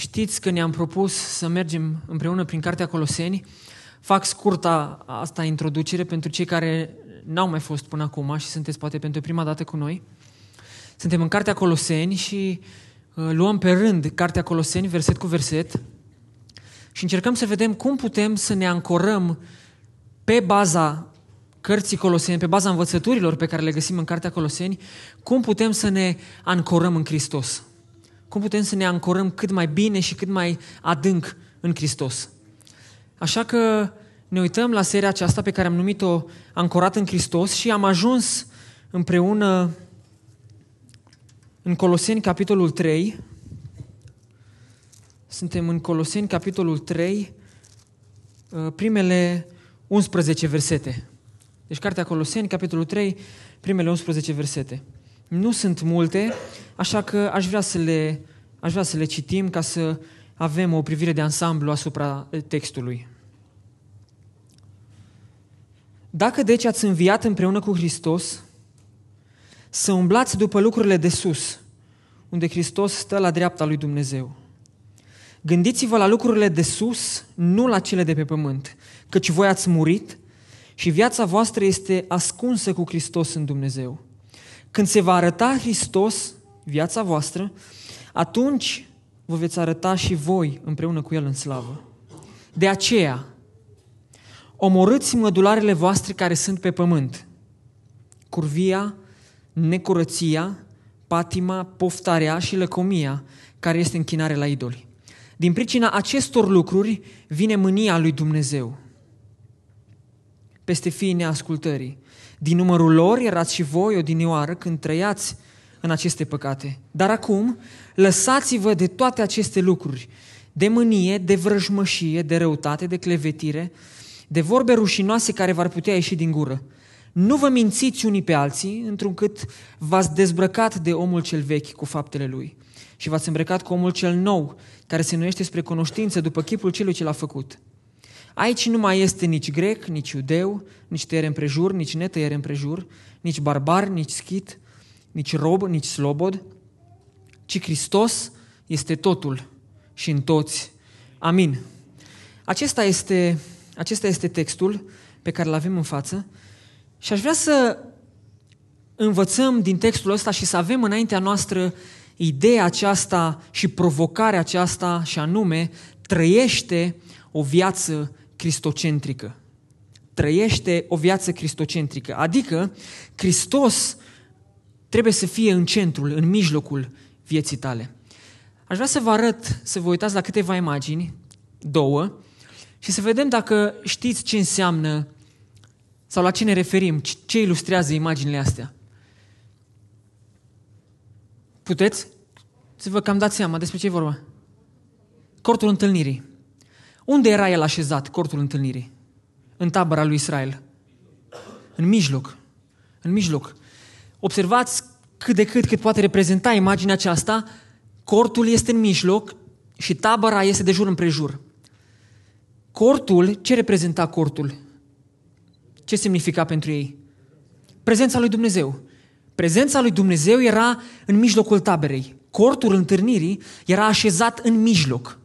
știți că ne-am propus să mergem împreună prin Cartea Coloseni. Fac scurta asta introducere pentru cei care n-au mai fost până acum și sunteți poate pentru prima dată cu noi. Suntem în Cartea Coloseni și uh, luăm pe rând Cartea Coloseni, verset cu verset, și încercăm să vedem cum putem să ne ancorăm pe baza cărții Coloseni, pe baza învățăturilor pe care le găsim în Cartea Coloseni, cum putem să ne ancorăm în Hristos. Cum putem să ne ancorăm cât mai bine și cât mai adânc în Hristos. Așa că ne uităm la seria aceasta pe care am numit-o Ancorat în Hristos și am ajuns împreună în Coloseni, capitolul 3. Suntem în Coloseni, capitolul 3, uh, primele 11 versete. Deci Cartea Coloseni, capitolul 3, primele 11 versete. Nu sunt multe, așa că aș vrea să le, aș vrea să le citim ca să avem o privire de ansamblu asupra textului. Dacă deci ați înviat împreună cu Hristos, să umblați după lucrurile de sus, unde Hristos stă la dreapta lui Dumnezeu. Gândiți-vă la lucrurile de sus, nu la cele de pe pământ, căci voi ați murit și viața voastră este ascunsă cu Hristos în Dumnezeu. Când se va arăta Hristos, viața voastră, atunci vă veți arăta și voi împreună cu El în slavă. De aceea, omorâți mădularele voastre care sunt pe pământ, curvia, necurăția, patima, poftarea și lăcomia, care este închinare la idoli. Din pricina acestor lucruri vine mânia lui Dumnezeu peste fiii neascultării. Din numărul lor erați și voi odinioară când trăiați în aceste păcate. Dar acum lăsați-vă de toate aceste lucruri, de mânie, de vrăjmășie, de răutate, de clevetire, de vorbe rușinoase care v-ar putea ieși din gură. Nu vă mințiți unii pe alții, întrucât v-ați dezbrăcat de omul cel vechi cu faptele lui și v-ați îmbrăcat cu omul cel nou, care se nuiește spre cunoștință după chipul celui ce l-a făcut. Aici nu mai este nici grec, nici iudeu, nici tăiere împrejur, nici netăiere împrejur, nici barbar, nici schit, nici rob, nici slobod, ci Hristos este totul și în toți. Amin. Acesta este, acesta este textul pe care îl avem în față și aș vrea să învățăm din textul ăsta și să avem înaintea noastră ideea aceasta și provocarea aceasta și anume trăiește o viață cristocentrică. Trăiește o viață cristocentrică. Adică Hristos trebuie să fie în centrul, în mijlocul vieții tale. Aș vrea să vă arăt, să vă uitați la câteva imagini, două, și să vedem dacă știți ce înseamnă sau la ce ne referim, ce ilustrează imaginile astea. Puteți să vă cam dați seama despre ce e vorba? Cortul întâlnirii. Unde era el așezat, cortul întâlnirii? În tabăra lui Israel. În mijloc. În mijloc. Observați cât de cât, cât poate reprezenta imaginea aceasta, cortul este în mijloc și tabăra este de jur împrejur. Cortul, ce reprezenta cortul? Ce semnifica pentru ei? Prezența lui Dumnezeu. Prezența lui Dumnezeu era în mijlocul taberei. Cortul întâlnirii era așezat în mijloc.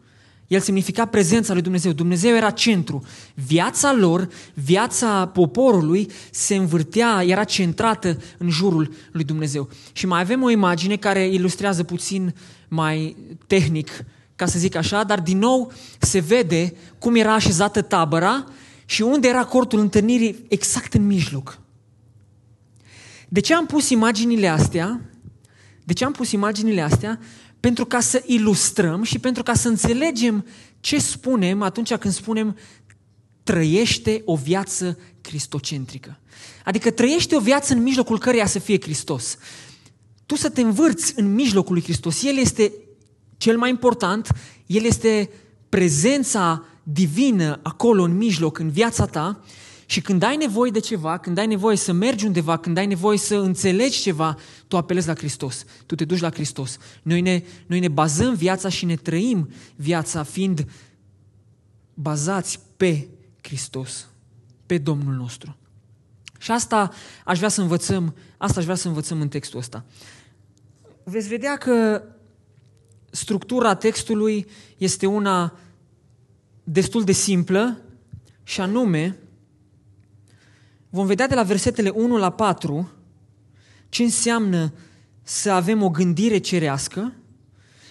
El semnifica prezența lui Dumnezeu. Dumnezeu era centru. Viața lor, viața poporului se învârtea, era centrată în jurul lui Dumnezeu. Și mai avem o imagine care ilustrează puțin mai tehnic, ca să zic așa, dar din nou se vede cum era așezată tabăra și unde era cortul întâlnirii exact în mijloc. De ce am pus imaginile astea? De ce am pus imaginile astea? Pentru ca să ilustrăm și pentru ca să înțelegem ce spunem atunci când spunem trăiește o viață cristocentrică. Adică trăiește o viață în mijlocul căreia să fie Hristos. Tu să te învârți în mijlocul lui Hristos. El este cel mai important, El este prezența divină acolo în mijloc, în viața ta și când ai nevoie de ceva, când ai nevoie să mergi undeva, când ai nevoie să înțelegi ceva, tu apelezi la Hristos. Tu te duci la Hristos. Noi ne, noi ne bazăm viața și ne trăim viața fiind bazați pe Hristos, pe Domnul nostru. Și asta aș vrea să învățăm, asta aș vrea să învățăm în textul ăsta. Veți vedea că structura textului este una destul de simplă și anume vom vedea de la versetele 1 la 4 ce înseamnă să avem o gândire cerească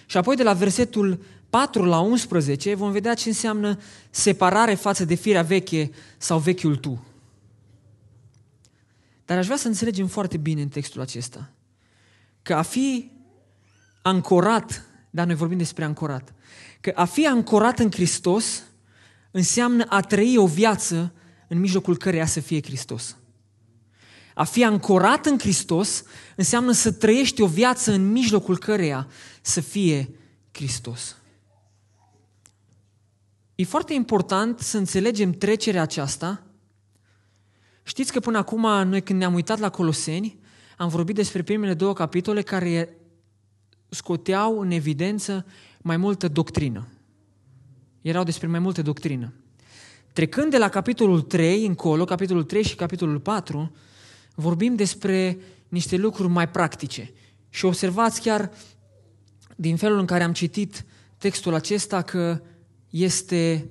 și apoi de la versetul 4 la 11 vom vedea ce înseamnă separare față de firea veche sau vechiul tu. Dar aș vrea să înțelegem foarte bine în textul acesta că a fi ancorat, dar noi vorbim despre ancorat, că a fi ancorat în Hristos înseamnă a trăi o viață în mijlocul căreia să fie Hristos. A fi ancorat în Hristos înseamnă să trăiești o viață în mijlocul căreia să fie Hristos. E foarte important să înțelegem trecerea aceasta. Știți că până acum, noi când ne-am uitat la Coloseni, am vorbit despre primele două capitole care scoteau în evidență mai multă doctrină. Erau despre mai multă doctrină. Trecând de la capitolul 3 încolo, capitolul 3 și capitolul 4, vorbim despre niște lucruri mai practice. Și observați chiar din felul în care am citit textul acesta că este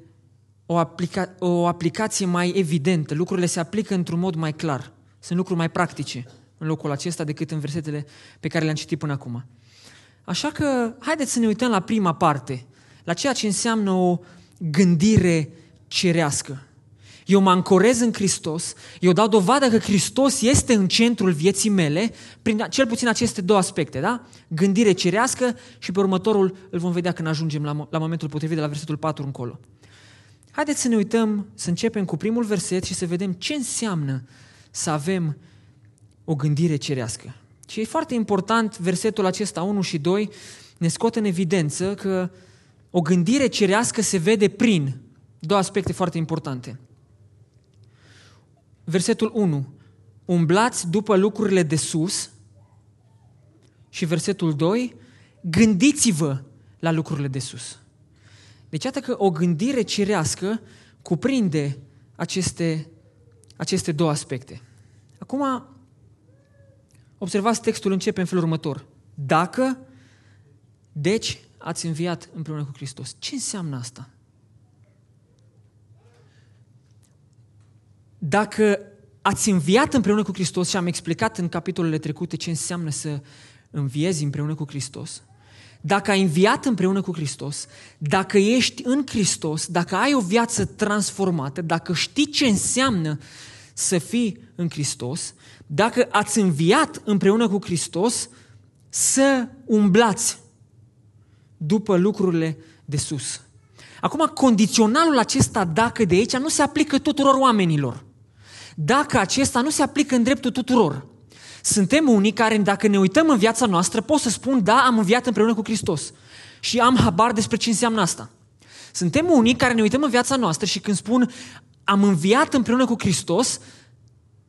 o, aplica- o aplicație mai evidentă, lucrurile se aplică într-un mod mai clar, sunt lucruri mai practice în locul acesta decât în versetele pe care le-am citit până acum. Așa că haideți să ne uităm la prima parte, la ceea ce înseamnă o gândire cerească. Eu mă ancorez în Hristos, eu dau dovadă că Hristos este în centrul vieții mele, prin cel puțin aceste două aspecte, da? Gândire cerească și pe următorul îl vom vedea când ajungem la, la momentul potrivit de la versetul 4 încolo. Haideți să ne uităm, să începem cu primul verset și să vedem ce înseamnă să avem o gândire cerească. Și e foarte important, versetul acesta 1 și 2 ne scot în evidență că o gândire cerească se vede prin două aspecte foarte importante. Versetul 1. Umblați după lucrurile de sus. Și versetul 2. Gândiți-vă la lucrurile de sus. Deci iată că o gândire cerească cuprinde aceste, aceste două aspecte. Acum, observați textul începe în felul următor. Dacă, deci, ați înviat împreună cu Hristos. Ce înseamnă asta? Dacă ați înviat împreună cu Hristos și am explicat în capitolele trecute ce înseamnă să înviezi împreună cu Hristos, dacă ai înviat împreună cu Hristos, dacă ești în Hristos, dacă ai o viață transformată, dacă știi ce înseamnă să fii în Hristos, dacă ați înviat împreună cu Hristos, să umblați după lucrurile de sus. Acum, condiționalul acesta, dacă de aici, nu se aplică tuturor oamenilor dacă acesta nu se aplică în dreptul tuturor. Suntem unii care, dacă ne uităm în viața noastră, pot să spun, da, am înviat împreună cu Hristos. Și am habar despre ce înseamnă asta. Suntem unii care ne uităm în viața noastră și când spun, am înviat împreună cu Hristos,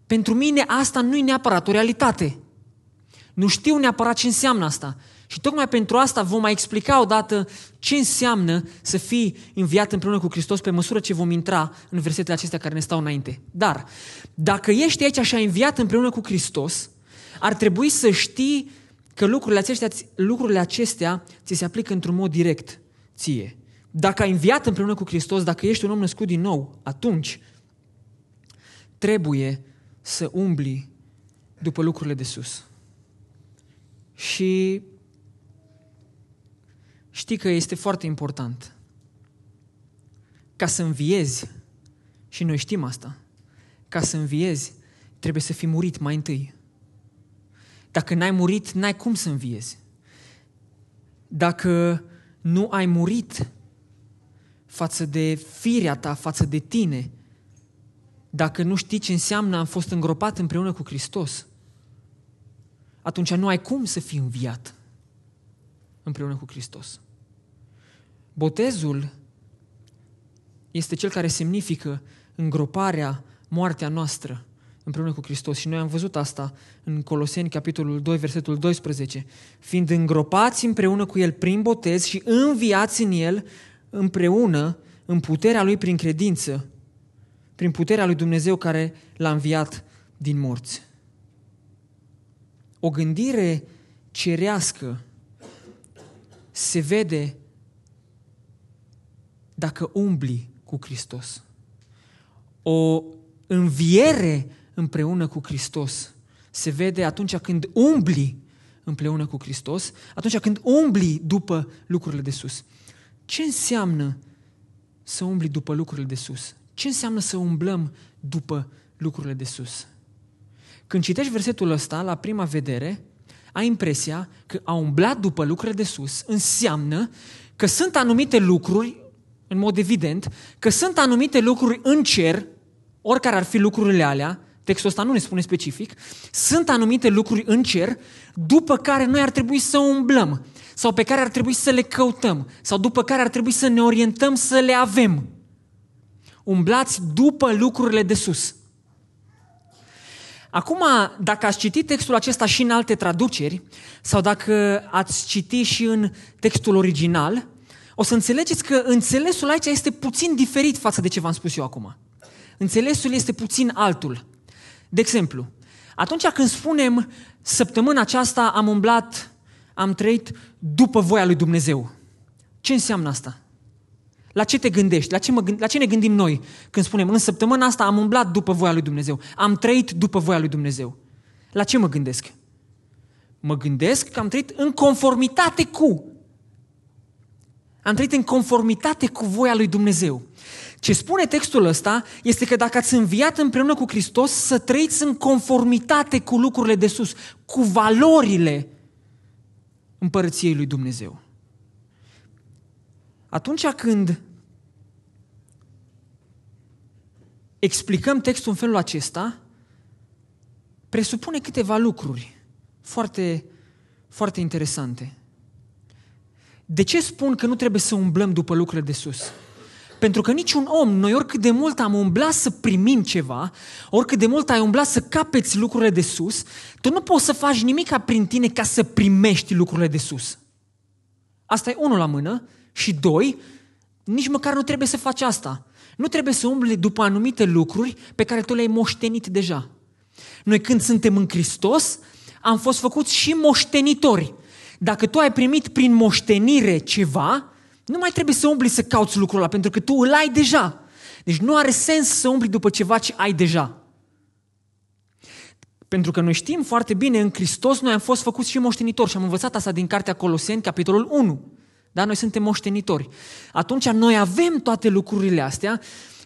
pentru mine asta nu e neapărat o realitate. Nu știu neapărat ce înseamnă asta. Și tocmai pentru asta vom mai explica odată ce înseamnă să fii înviat împreună cu Hristos pe măsură ce vom intra în versetele acestea care ne stau înainte. Dar, dacă ești aici și ai înviat împreună cu Hristos, ar trebui să știi că lucrurile acestea, lucrurile acestea ți se aplică într-un mod direct ție. Dacă ai înviat împreună cu Hristos, dacă ești un om născut din nou, atunci trebuie să umbli după lucrurile de sus. Și știi că este foarte important. Ca să înviezi, și noi știm asta, ca să înviezi, trebuie să fii murit mai întâi. Dacă n-ai murit, n-ai cum să înviezi. Dacă nu ai murit față de firea ta, față de tine, dacă nu știi ce înseamnă am fost îngropat împreună cu Hristos, atunci nu ai cum să fii înviat împreună cu Hristos. Botezul este cel care semnifică îngroparea, moartea noastră împreună cu Hristos. Și noi am văzut asta în Coloseni, capitolul 2, versetul 12. Fiind îngropați împreună cu El prin botez și înviați în El împreună în puterea Lui prin credință, prin puterea Lui Dumnezeu care l-a înviat din morți. O gândire cerească se vede dacă umbli cu Hristos. O înviere împreună cu Hristos se vede atunci când umbli împreună cu Hristos, atunci când umbli după lucrurile de sus. Ce înseamnă să umbli după lucrurile de sus? Ce înseamnă să umblăm după lucrurile de sus? Când citești versetul ăsta, la prima vedere, ai impresia că a umblat după lucrurile de sus înseamnă că sunt anumite lucruri, în mod evident, că sunt anumite lucruri în cer, oricare ar fi lucrurile alea, textul ăsta nu ne spune specific, sunt anumite lucruri în cer după care noi ar trebui să umblăm sau pe care ar trebui să le căutăm sau după care ar trebui să ne orientăm să le avem. Umblați după lucrurile de sus. Acum, dacă ați citit textul acesta și în alte traduceri, sau dacă ați citit și în textul original, o să înțelegeți că înțelesul aici este puțin diferit față de ce v-am spus eu acum. Înțelesul este puțin altul. De exemplu, atunci când spunem săptămâna aceasta am umblat, am trăit după voia lui Dumnezeu, ce înseamnă asta? La ce te gândești? La ce, mă gând- la ce ne gândim noi când spunem în săptămâna asta am umblat după voia lui Dumnezeu, am trăit după voia lui Dumnezeu? La ce mă gândesc? Mă gândesc că am trăit în conformitate cu. Am trăit în conformitate cu voia lui Dumnezeu. Ce spune textul ăsta este că dacă ați înviat împreună cu Hristos, să trăiți în conformitate cu lucrurile de sus, cu valorile împărăției lui Dumnezeu. Atunci când explicăm textul în felul acesta, presupune câteva lucruri foarte, foarte interesante. De ce spun că nu trebuie să umblăm după lucrurile de sus? Pentru că niciun om, noi oricât de mult am umblat să primim ceva, oricât de mult ai umblat să capeți lucrurile de sus, tu nu poți să faci nimic prin tine ca să primești lucrurile de sus. Asta e unul la mână. Și doi, nici măcar nu trebuie să faci asta. Nu trebuie să umbli după anumite lucruri pe care tu le-ai moștenit deja. Noi când suntem în Hristos, am fost făcuți și moștenitori. Dacă tu ai primit prin moștenire ceva, nu mai trebuie să umbli să cauți lucrul ăla, pentru că tu îl ai deja. Deci nu are sens să umbli după ceva ce ai deja. Pentru că noi știm foarte bine, în Hristos noi am fost făcuți și moștenitori și am învățat asta din Cartea Coloseni, capitolul 1. Da? Noi suntem moștenitori. Atunci noi avem toate lucrurile astea.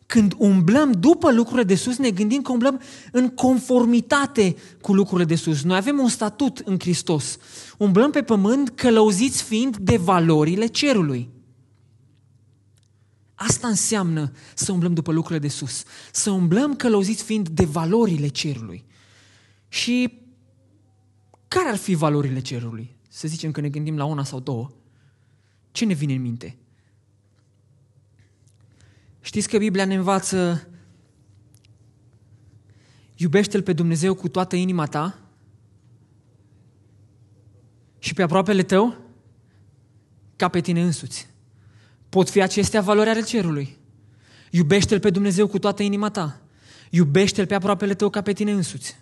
Când umblăm după lucrurile de sus, ne gândim că umblăm în conformitate cu lucrurile de sus. Noi avem un statut în Hristos. Umblăm pe pământ călăuziți fiind de valorile cerului. Asta înseamnă să umblăm după lucrurile de sus. Să umblăm călăuziți fiind de valorile cerului. Și care ar fi valorile cerului? Să zicem că ne gândim la una sau două. Ce ne vine în minte? Știți că Biblia ne învață iubește-L pe Dumnezeu cu toată inima ta și pe aproapele tău ca pe tine însuți. Pot fi acestea valori ale cerului. Iubește-L pe Dumnezeu cu toată inima ta. Iubește-L pe aproapele tău ca pe tine însuți.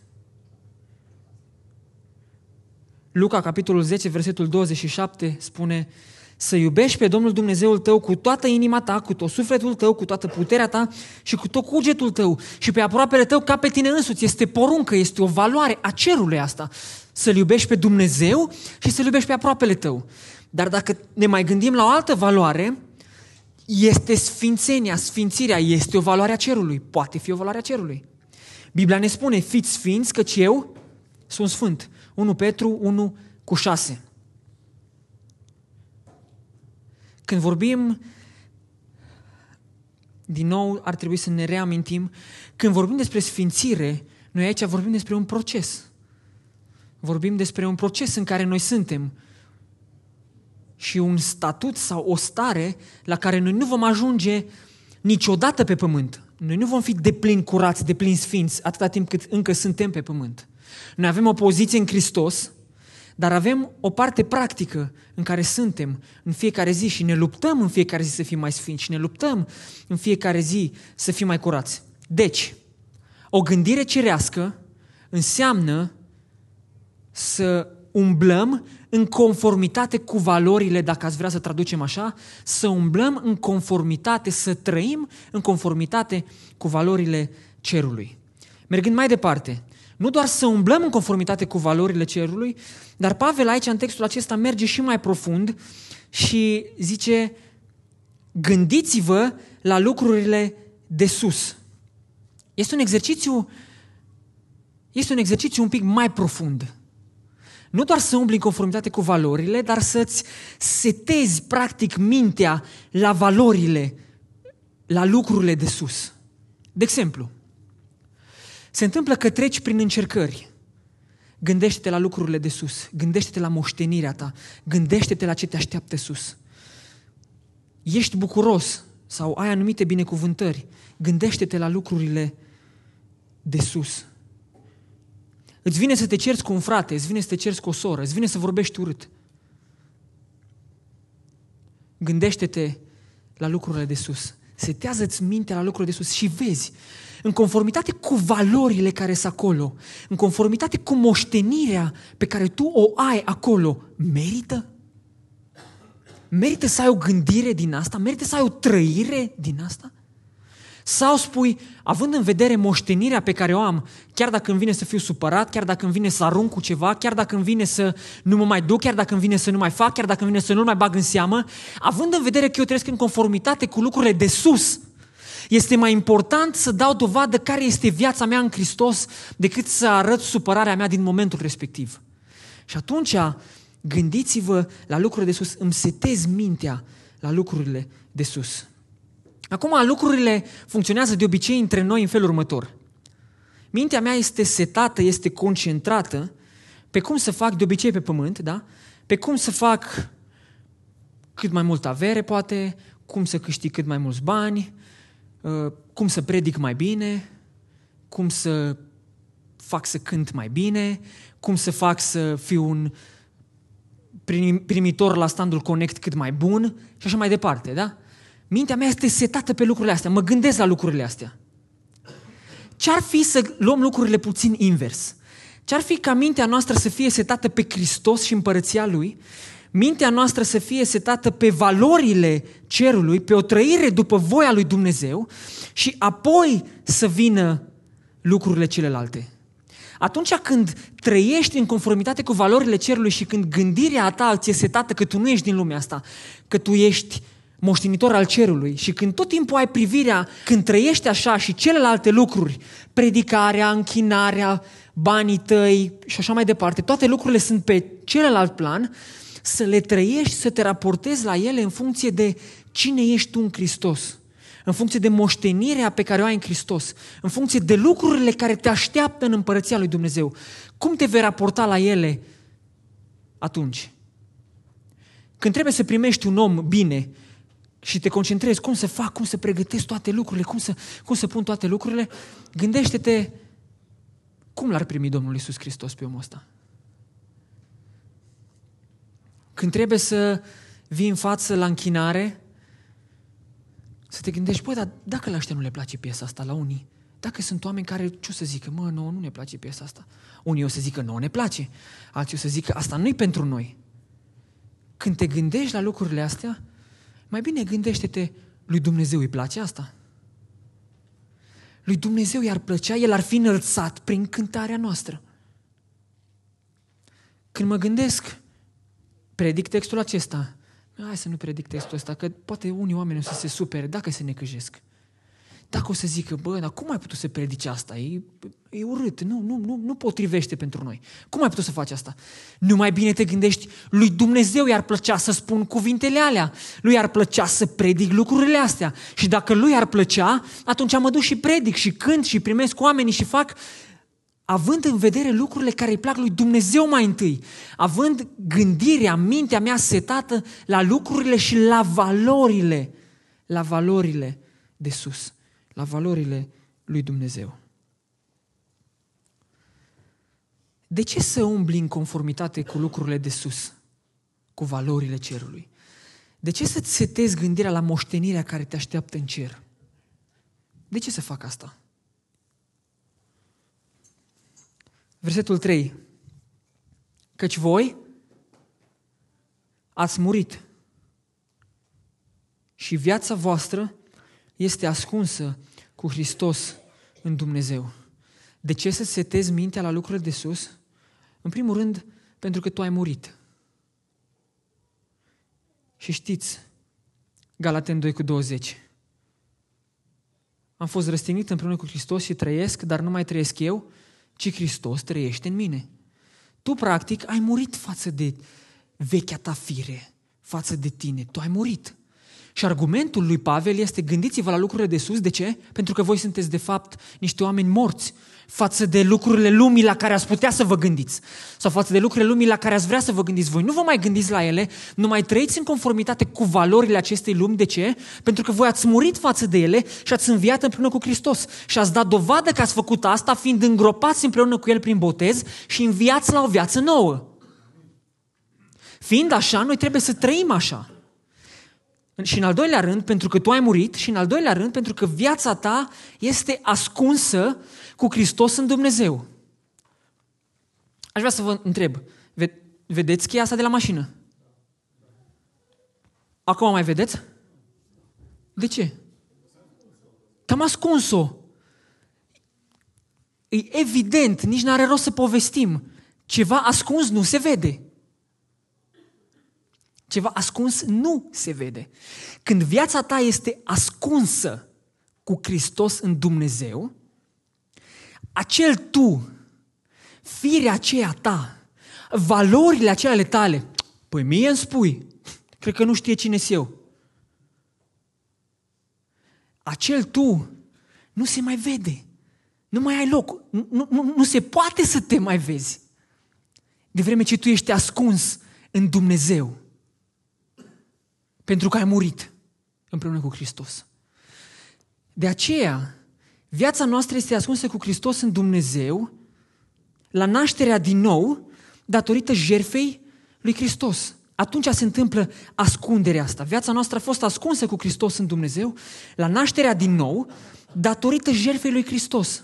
Luca, capitolul 10, versetul 27, spune să iubești pe Domnul Dumnezeul tău cu toată inima ta, cu tot sufletul tău, cu toată puterea ta și cu tot cugetul tău și pe aproapele tău ca pe tine însuți. Este poruncă, este o valoare a cerului asta. Să-L iubești pe Dumnezeu și să-L iubești pe aproapele tău. Dar dacă ne mai gândim la o altă valoare, este sfințenia, sfințirea, este o valoare a cerului. Poate fi o valoare a cerului. Biblia ne spune, fiți sfinți, căci eu sunt sfânt. 1 Petru 1 cu 6. Când vorbim, din nou ar trebui să ne reamintim, când vorbim despre sfințire, noi aici vorbim despre un proces. Vorbim despre un proces în care noi suntem și un statut sau o stare la care noi nu vom ajunge niciodată pe pământ. Noi nu vom fi deplin curați, deplin sfinți, atâta timp cât încă suntem pe pământ. Noi avem o poziție în Hristos, dar avem o parte practică în care suntem în fiecare zi și ne luptăm în fiecare zi să fim mai sfinți și ne luptăm în fiecare zi să fim mai curați. Deci, o gândire cerească înseamnă să umblăm în conformitate cu valorile, dacă ați vrea să traducem așa, să umblăm în conformitate, să trăim în conformitate cu valorile cerului. Mergând mai departe, nu doar să umblăm în conformitate cu valorile cerului, dar Pavel aici în textul acesta merge și mai profund și zice gândiți-vă la lucrurile de sus. Este un exercițiu este un exercițiu un pic mai profund. Nu doar să umbli în conformitate cu valorile, dar să-ți setezi practic mintea la valorile, la lucrurile de sus. De exemplu, se întâmplă că treci prin încercări. Gândește-te la lucrurile de sus, gândește-te la moștenirea ta, gândește-te la ce te așteaptă sus. Ești bucuros sau ai anumite binecuvântări, gândește-te la lucrurile de sus. Îți vine să te cerți cu un frate, îți vine să te cerți cu o soră, îți vine să vorbești urât. Gândește-te la lucrurile de sus. Setează-ți mintea la lucrurile de sus și vezi, în conformitate cu valorile care sunt acolo, în conformitate cu moștenirea pe care tu o ai acolo, merită? Merită să ai o gândire din asta? Merită să ai o trăire din asta? Sau spui, având în vedere moștenirea pe care o am, chiar dacă îmi vine să fiu supărat, chiar dacă îmi vine să arunc cu ceva, chiar dacă îmi vine să nu mă mai duc, chiar dacă îmi vine să nu mai fac, chiar dacă îmi vine să nu mai bag în seamă, având în vedere că eu trăiesc în conformitate cu lucrurile de sus, este mai important să dau dovadă care este viața mea în Hristos decât să arăt supărarea mea din momentul respectiv. Și atunci gândiți-vă la lucrurile de sus, îmi setez mintea la lucrurile de sus. Acum, lucrurile funcționează de obicei între noi în felul următor. Mintea mea este setată, este concentrată pe cum să fac de obicei pe pământ, da? Pe cum să fac cât mai multă avere, poate, cum să câștig cât mai mulți bani, uh, cum să predic mai bine, cum să fac să cânt mai bine, cum să fac să fiu un primitor la standul Connect cât mai bun și așa mai departe, da? Mintea mea este setată pe lucrurile astea, mă gândesc la lucrurile astea. Ce-ar fi să luăm lucrurile puțin invers? Ce-ar fi ca mintea noastră să fie setată pe Hristos și împărăția Lui? Mintea noastră să fie setată pe valorile cerului, pe o trăire după voia lui Dumnezeu și apoi să vină lucrurile celelalte. Atunci când trăiești în conformitate cu valorile cerului și când gândirea ta ți-e setată că tu nu ești din lumea asta, că tu ești moștenitor al cerului și când tot timpul ai privirea, când trăiești așa și celelalte lucruri, predicarea, închinarea, banii tăi și așa mai departe, toate lucrurile sunt pe celălalt plan, să le trăiești, să te raportezi la ele în funcție de cine ești tu în Hristos, în funcție de moștenirea pe care o ai în Hristos, în funcție de lucrurile care te așteaptă în împărăția lui Dumnezeu. Cum te vei raporta la ele atunci? Când trebuie să primești un om bine, și te concentrezi cum să fac, cum să pregătesc toate lucrurile, cum să, cum să pun toate lucrurile, gândește-te cum l-ar primi Domnul Isus Hristos pe omul ăsta. Când trebuie să vii în față la închinare, să te gândești, băi, dar dacă la ăștia nu le place piesa asta, la unii, dacă sunt oameni care, ce o să zică, mă, nouă nu ne place piesa asta. Unii o să zică, nouă ne place. Alții o să zică, asta nu-i pentru noi. Când te gândești la lucrurile astea, mai bine gândește-te, lui Dumnezeu îi place asta? Lui Dumnezeu i-ar plăcea, El ar fi înălțat prin cântarea noastră. Când mă gândesc, predic textul acesta, hai să nu predic textul ăsta, că poate unii oameni o să se supere dacă se necăjesc. Dacă o să zică, bă, dar cum ai putut să predici asta? E, e urât, nu, nu, nu, nu potrivește pentru noi. Cum ai putut să faci asta? Nu mai bine te gândești, lui Dumnezeu i-ar plăcea să spun cuvintele alea, lui i-ar plăcea să predic lucrurile astea. Și dacă lui ar plăcea, atunci mă duc și predic și cânt și primesc oamenii și fac având în vedere lucrurile care îi plac lui Dumnezeu mai întâi, având gândirea, mintea mea setată la lucrurile și la valorile, la valorile de sus la valorile lui Dumnezeu. De ce să umbli în conformitate cu lucrurile de sus, cu valorile cerului? De ce să-ți setezi gândirea la moștenirea care te așteaptă în cer? De ce să fac asta? Versetul 3. Căci voi, ați murit. Și viața voastră este ascunsă cu Hristos în Dumnezeu. De ce să setezi mintea la lucrurile de sus? În primul rând, pentru că tu ai murit. Și știți, Galaten 2 cu 20. Am fost răstignit împreună cu Hristos și trăiesc, dar nu mai trăiesc eu, ci Hristos trăiește în mine. Tu, practic, ai murit față de vechea ta fire, față de tine. Tu ai murit. Și argumentul lui Pavel este gândiți-vă la lucrurile de sus. De ce? Pentru că voi sunteți de fapt niște oameni morți față de lucrurile lumii la care ați putea să vă gândiți sau față de lucrurile lumii la care ați vrea să vă gândiți voi. Nu vă mai gândiți la ele, nu mai trăiți în conformitate cu valorile acestei lumi. De ce? Pentru că voi ați murit față de ele și ați înviat împreună cu Hristos și ați dat dovadă că ați făcut asta fiind îngropați împreună cu El prin botez și înviați la o viață nouă. Fiind așa, noi trebuie să trăim așa. Și în al doilea rând, pentru că tu ai murit, și în al doilea rând, pentru că viața ta este ascunsă cu Hristos în Dumnezeu. Aș vrea să vă întreb, vedeți cheia asta de la mașină? Acum mai vedeți? De ce? Că am ascuns-o. E evident, nici nu are rost să povestim. Ceva ascuns nu se vede. Ceva ascuns nu se vede. Când viața ta este ascunsă cu Hristos în Dumnezeu, acel tu, firea aceea ta, valorile acelea ale tale, păi mie îmi spui, cred că nu știe cine eu. Acel tu nu se mai vede. Nu mai ai loc. Nu, nu, nu se poate să te mai vezi. De vreme ce tu ești ascuns în Dumnezeu. Pentru că ai murit împreună cu Hristos. De aceea, viața noastră este ascunsă cu Hristos în Dumnezeu, la nașterea din nou, datorită jerfei lui Hristos. Atunci se întâmplă ascunderea asta. Viața noastră a fost ascunsă cu Hristos în Dumnezeu, la nașterea din nou, datorită jerfei lui Hristos.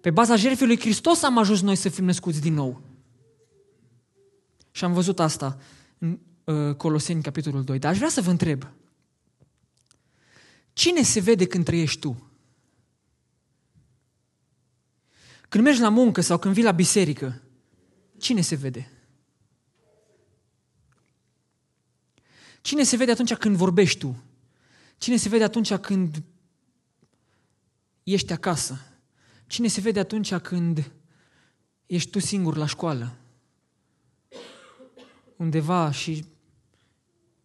Pe baza jerfei lui Hristos am ajuns noi să fim născuți din nou. Și am văzut asta în uh, Coloseni, capitolul 2. Dar aș vrea să vă întreb, cine se vede când trăiești tu? Când mergi la muncă sau când vii la biserică, cine se vede? Cine se vede atunci când vorbești tu? Cine se vede atunci când ești acasă? Cine se vede atunci când ești tu singur la școală? Undeva și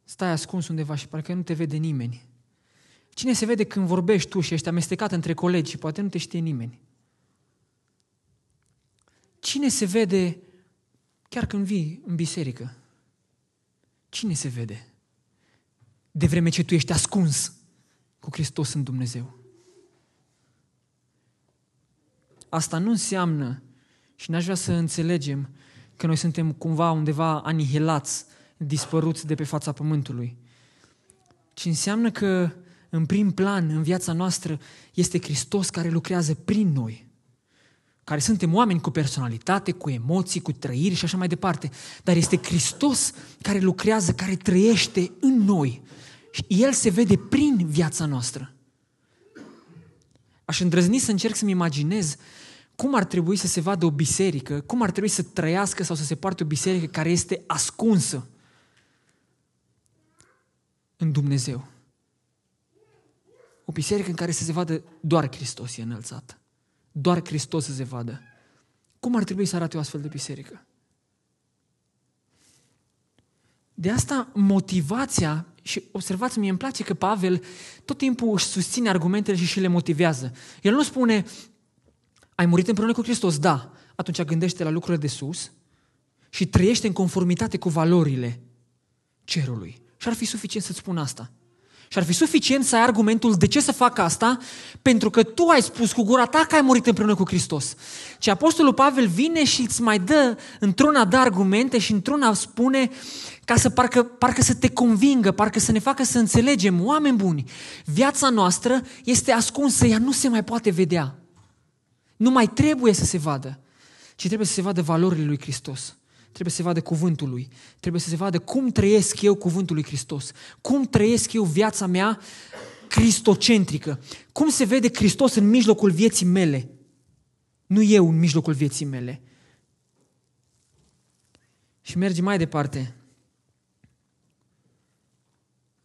stai ascuns undeva și parcă nu te vede nimeni. Cine se vede când vorbești tu și ești amestecat între colegi și poate nu te știe nimeni? Cine se vede chiar când vii în biserică? Cine se vede? De vreme ce tu ești ascuns cu Hristos în Dumnezeu. Asta nu înseamnă, și n-aș vrea să înțelegem, că noi suntem cumva undeva anihilați, dispăruți de pe fața pământului, ci înseamnă că în prim plan, în viața noastră, este Hristos care lucrează prin noi care suntem oameni cu personalitate, cu emoții, cu trăiri și așa mai departe. Dar este Hristos care lucrează, care trăiește în noi. Și El se vede prin viața noastră. Aș îndrăzni să încerc să-mi imaginez cum ar trebui să se vadă o biserică, cum ar trebui să trăiască sau să se poarte o biserică care este ascunsă în Dumnezeu. O biserică în care să se vadă doar Hristos e înălțat doar Hristos să se vadă. Cum ar trebui să arate o astfel de biserică? De asta motivația, și observați, mie îmi place că Pavel tot timpul își susține argumentele și și le motivează. El nu spune, ai murit împreună cu Hristos, da, atunci gândește la lucrurile de sus și trăiește în conformitate cu valorile cerului. Și ar fi suficient să-ți spun asta. Și ar fi suficient să ai argumentul de ce să fac asta, pentru că tu ai spus cu gura ta că ai murit împreună cu Hristos. Și Apostolul Pavel vine și îți mai dă într-una de argumente și într-una spune ca să parcă, parcă să te convingă, parcă să ne facă să înțelegem, oameni buni, viața noastră este ascunsă, ea nu se mai poate vedea. Nu mai trebuie să se vadă, ci trebuie să se vadă valorile lui Hristos. Trebuie să se vadă cuvântul lui. Trebuie să se vadă cum trăiesc eu cuvântul lui Hristos. Cum trăiesc eu viața mea cristocentrică. Cum se vede Hristos în mijlocul vieții mele. Nu eu în mijlocul vieții mele. Și merge mai departe.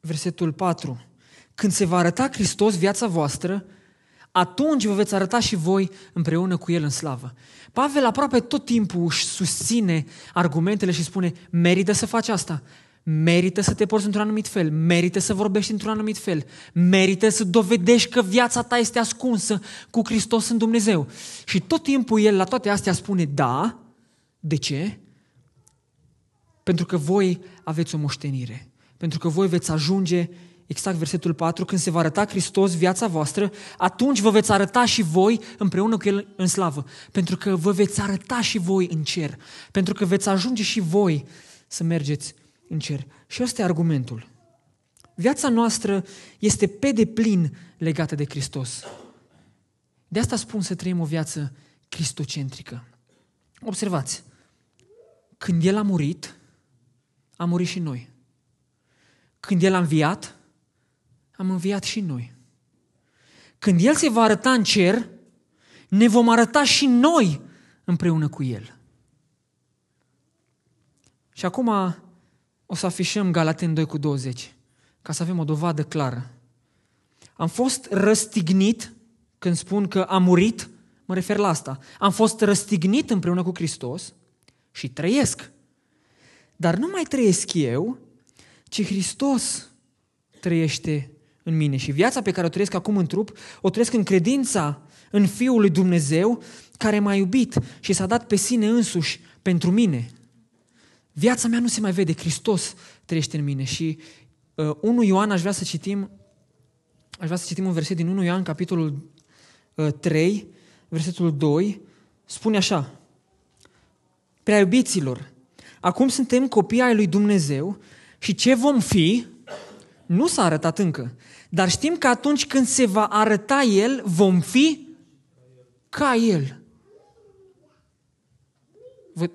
Versetul 4. Când se va arăta Hristos viața voastră, atunci vă veți arăta și voi împreună cu El în slavă. Pavel aproape tot timpul își susține argumentele și spune, merită să faci asta, merită să te porți într-un anumit fel, merită să vorbești într-un anumit fel, merită să dovedești că viața ta este ascunsă cu Hristos în Dumnezeu. Și tot timpul el la toate astea spune da. De ce? Pentru că voi aveți o moștenire. Pentru că voi veți ajunge exact versetul 4, când se va arăta Hristos viața voastră, atunci vă veți arăta și voi împreună cu El în slavă. Pentru că vă veți arăta și voi în cer. Pentru că veți ajunge și voi să mergeți în cer. Și ăsta e argumentul. Viața noastră este pe deplin legată de Hristos. De asta spun să trăim o viață cristocentrică. Observați, când El a murit, a murit și noi. Când El a înviat, am înviat și noi. Când El se va arăta în cer, ne vom arăta și noi împreună cu El. Și acum o să afișăm Galaten 2 cu 20, ca să avem o dovadă clară. Am fost răstignit, când spun că am murit, mă refer la asta. Am fost răstignit împreună cu Hristos și trăiesc. Dar nu mai trăiesc eu, ci Hristos trăiește în mine. Și viața pe care o trăiesc acum în trup, o trăiesc în credința în Fiul lui Dumnezeu, care m-a iubit și s-a dat pe sine însuși pentru mine. Viața mea nu se mai vede, Hristos trăiește în mine. Și uh, 1 Ioan aș vrea să citim, aș vrea să citim un verset din 1 Ioan, capitolul uh, 3, versetul 2, spune așa, Prea iubiților, acum suntem copii ai lui Dumnezeu și ce vom fi, nu s-a arătat încă. Dar știm că atunci când se va arăta El, vom fi ca El. Vă,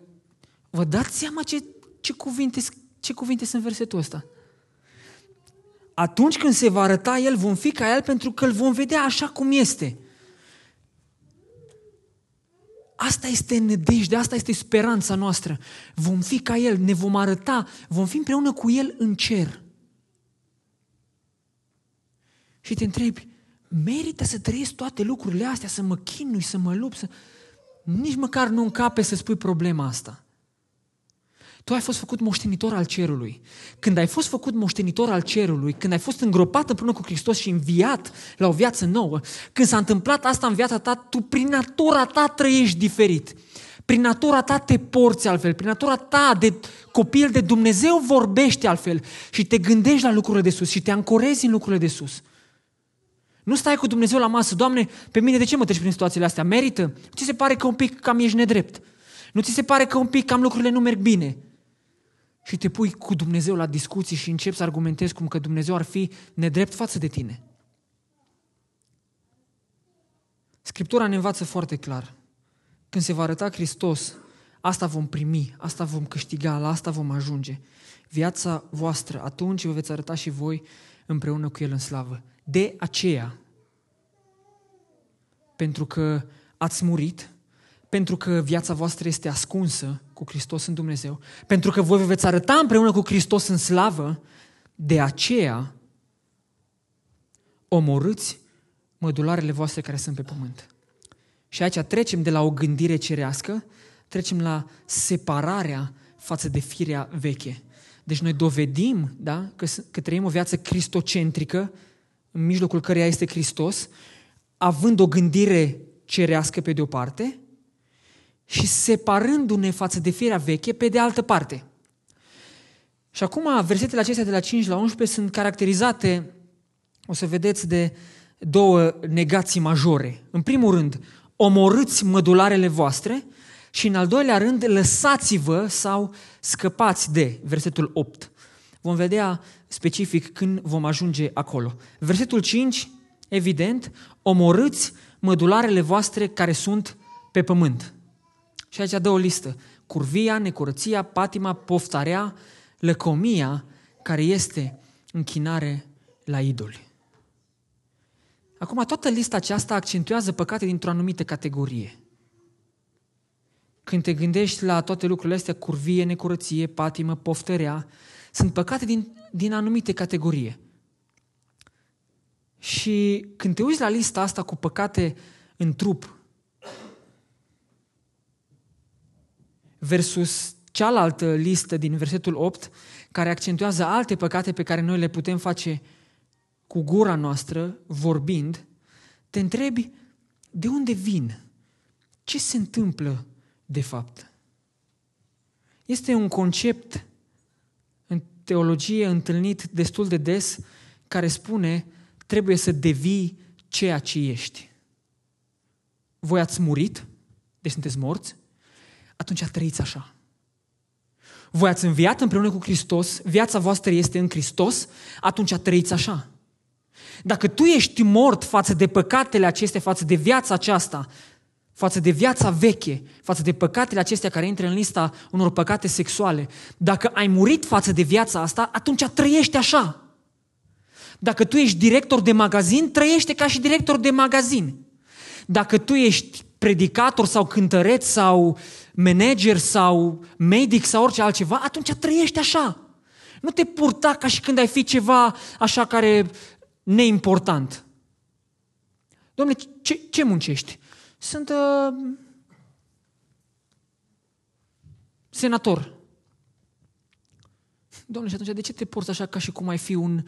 vă dați seama ce, ce, cuvinte, ce cuvinte sunt versetul ăsta? Atunci când se va arăta El, vom fi ca El pentru că îl vom vedea așa cum este. Asta este nădejde, asta este speranța noastră. Vom fi ca El, ne vom arăta, vom fi împreună cu El în cer și te întrebi, merită să trăiesc toate lucrurile astea, să mă chinui, să mă lupt, să... Nici măcar nu încape să spui problema asta. Tu ai fost făcut moștenitor al cerului. Când ai fost făcut moștenitor al cerului, când ai fost îngropat împreună cu Hristos și înviat la o viață nouă, când s-a întâmplat asta în viața ta, tu prin natura ta trăiești diferit. Prin natura ta te porți altfel, prin natura ta de copil de Dumnezeu vorbești altfel și te gândești la lucrurile de sus și te ancorezi în lucrurile de sus. Nu stai cu Dumnezeu la masă, Doamne, pe mine de ce mă treci prin situațiile astea? Merită? Nu ți se pare că un pic cam ești nedrept? Nu ți se pare că un pic cam lucrurile nu merg bine? Și te pui cu Dumnezeu la discuții și începi să argumentezi cum că Dumnezeu ar fi nedrept față de tine. Scriptura ne învață foarte clar. Când se va arăta Hristos, asta vom primi, asta vom câștiga, la asta vom ajunge. Viața voastră, atunci vă veți arăta și voi împreună cu El în slavă. De aceea, pentru că ați murit, pentru că viața voastră este ascunsă cu Hristos în Dumnezeu, pentru că voi vă veți arăta împreună cu Hristos în slavă, de aceea omorâți mădularele voastre care sunt pe pământ. Și aici trecem de la o gândire cerească, trecem la separarea față de firea veche. Deci noi dovedim da, că, că trăim o viață cristocentrică, în mijlocul căreia este Hristos, având o gândire cerească pe de o parte și separându-ne față de firea veche pe de altă parte. Și acum versetele acestea de la 5 la 11 sunt caracterizate, o să vedeți, de două negații majore. În primul rând, omorâți mădularele voastre și în al doilea rând, lăsați-vă sau scăpați de, versetul 8. Vom vedea specific când vom ajunge acolo. Versetul 5, evident, omorâți mădularele voastre care sunt pe pământ. Și aici dă o listă. curvia, necurăția, patima, poftarea, lăcomia, care este închinare la idoli. Acum, toată lista aceasta accentuează păcate dintr-o anumită categorie. Când te gândești la toate lucrurile astea, curvie, necurăție, patimă, poftărea, sunt păcate din, din anumite categorie. Și când te uiți la lista asta cu păcate în trup versus cealaltă listă din versetul 8, care accentuează alte păcate pe care noi le putem face cu gura noastră, vorbind, te întrebi de unde vin? Ce se întâmplă de fapt? Este un concept în teologie întâlnit destul de des care spune trebuie să devii ceea ce ești. Voi ați murit, deci sunteți morți, atunci trăiți așa. Voi ați înviat împreună cu Hristos, viața voastră este în Hristos, atunci trăiți așa. Dacă tu ești mort față de păcatele acestea, față de viața aceasta, față de viața veche, față de păcatele acestea care intră în lista unor păcate sexuale, dacă ai murit față de viața asta, atunci trăiește așa. Dacă tu ești director de magazin, trăiește ca și director de magazin. Dacă tu ești predicator sau cântăreț sau manager sau medic sau orice altceva, atunci trăiește așa. Nu te purta ca și când ai fi ceva așa care neimportant. Domnule, ce, ce muncești? Sunt uh, senator. Domnule, și atunci de ce te porți așa ca și cum ai fi un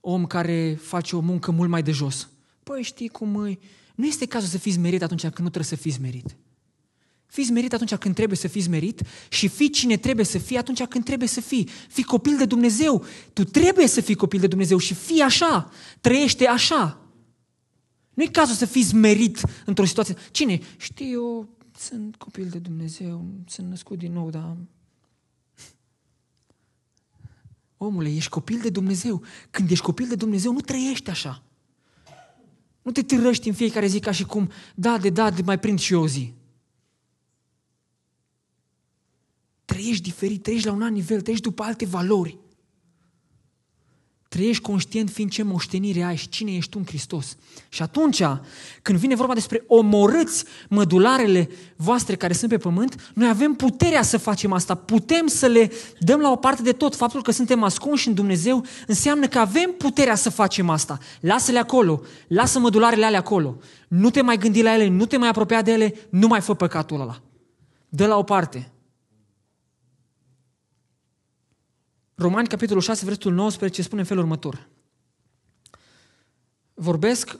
om care face o muncă mult mai de jos? Păi știi cum îi... Nu este cazul să fii smerit atunci când nu trebuie să fii smerit. Fii smerit atunci când trebuie să fii smerit și fii cine trebuie să fii atunci când trebuie să fii. Fii copil de Dumnezeu. Tu trebuie să fii copil de Dumnezeu și fii așa. Trăiește așa. Nu e cazul să fii smerit într-o situație. Cine? Știi, eu sunt copil de Dumnezeu, sunt născut din nou, dar... Omule, ești copil de Dumnezeu. Când ești copil de Dumnezeu, nu trăiești așa. Nu te târăști în fiecare zi ca și cum, da, de da, de mai prind și eu o zi. Trăiești diferit, trăiești la un alt nivel, trăiești după alte valori. Trăiești conștient fiind ce moștenire ai și cine ești tu în Hristos. Și atunci, când vine vorba despre omorâți mădularele voastre care sunt pe pământ, noi avem puterea să facem asta. Putem să le dăm la o parte de tot. Faptul că suntem ascunși în Dumnezeu înseamnă că avem puterea să facem asta. Lasă-le acolo, lasă mădularele alea acolo. Nu te mai gândi la ele, nu te mai apropia de ele, nu mai fă păcatul ăla. Dă la o parte. Romani, capitolul 6, versetul 19, spune în felul următor. Vorbesc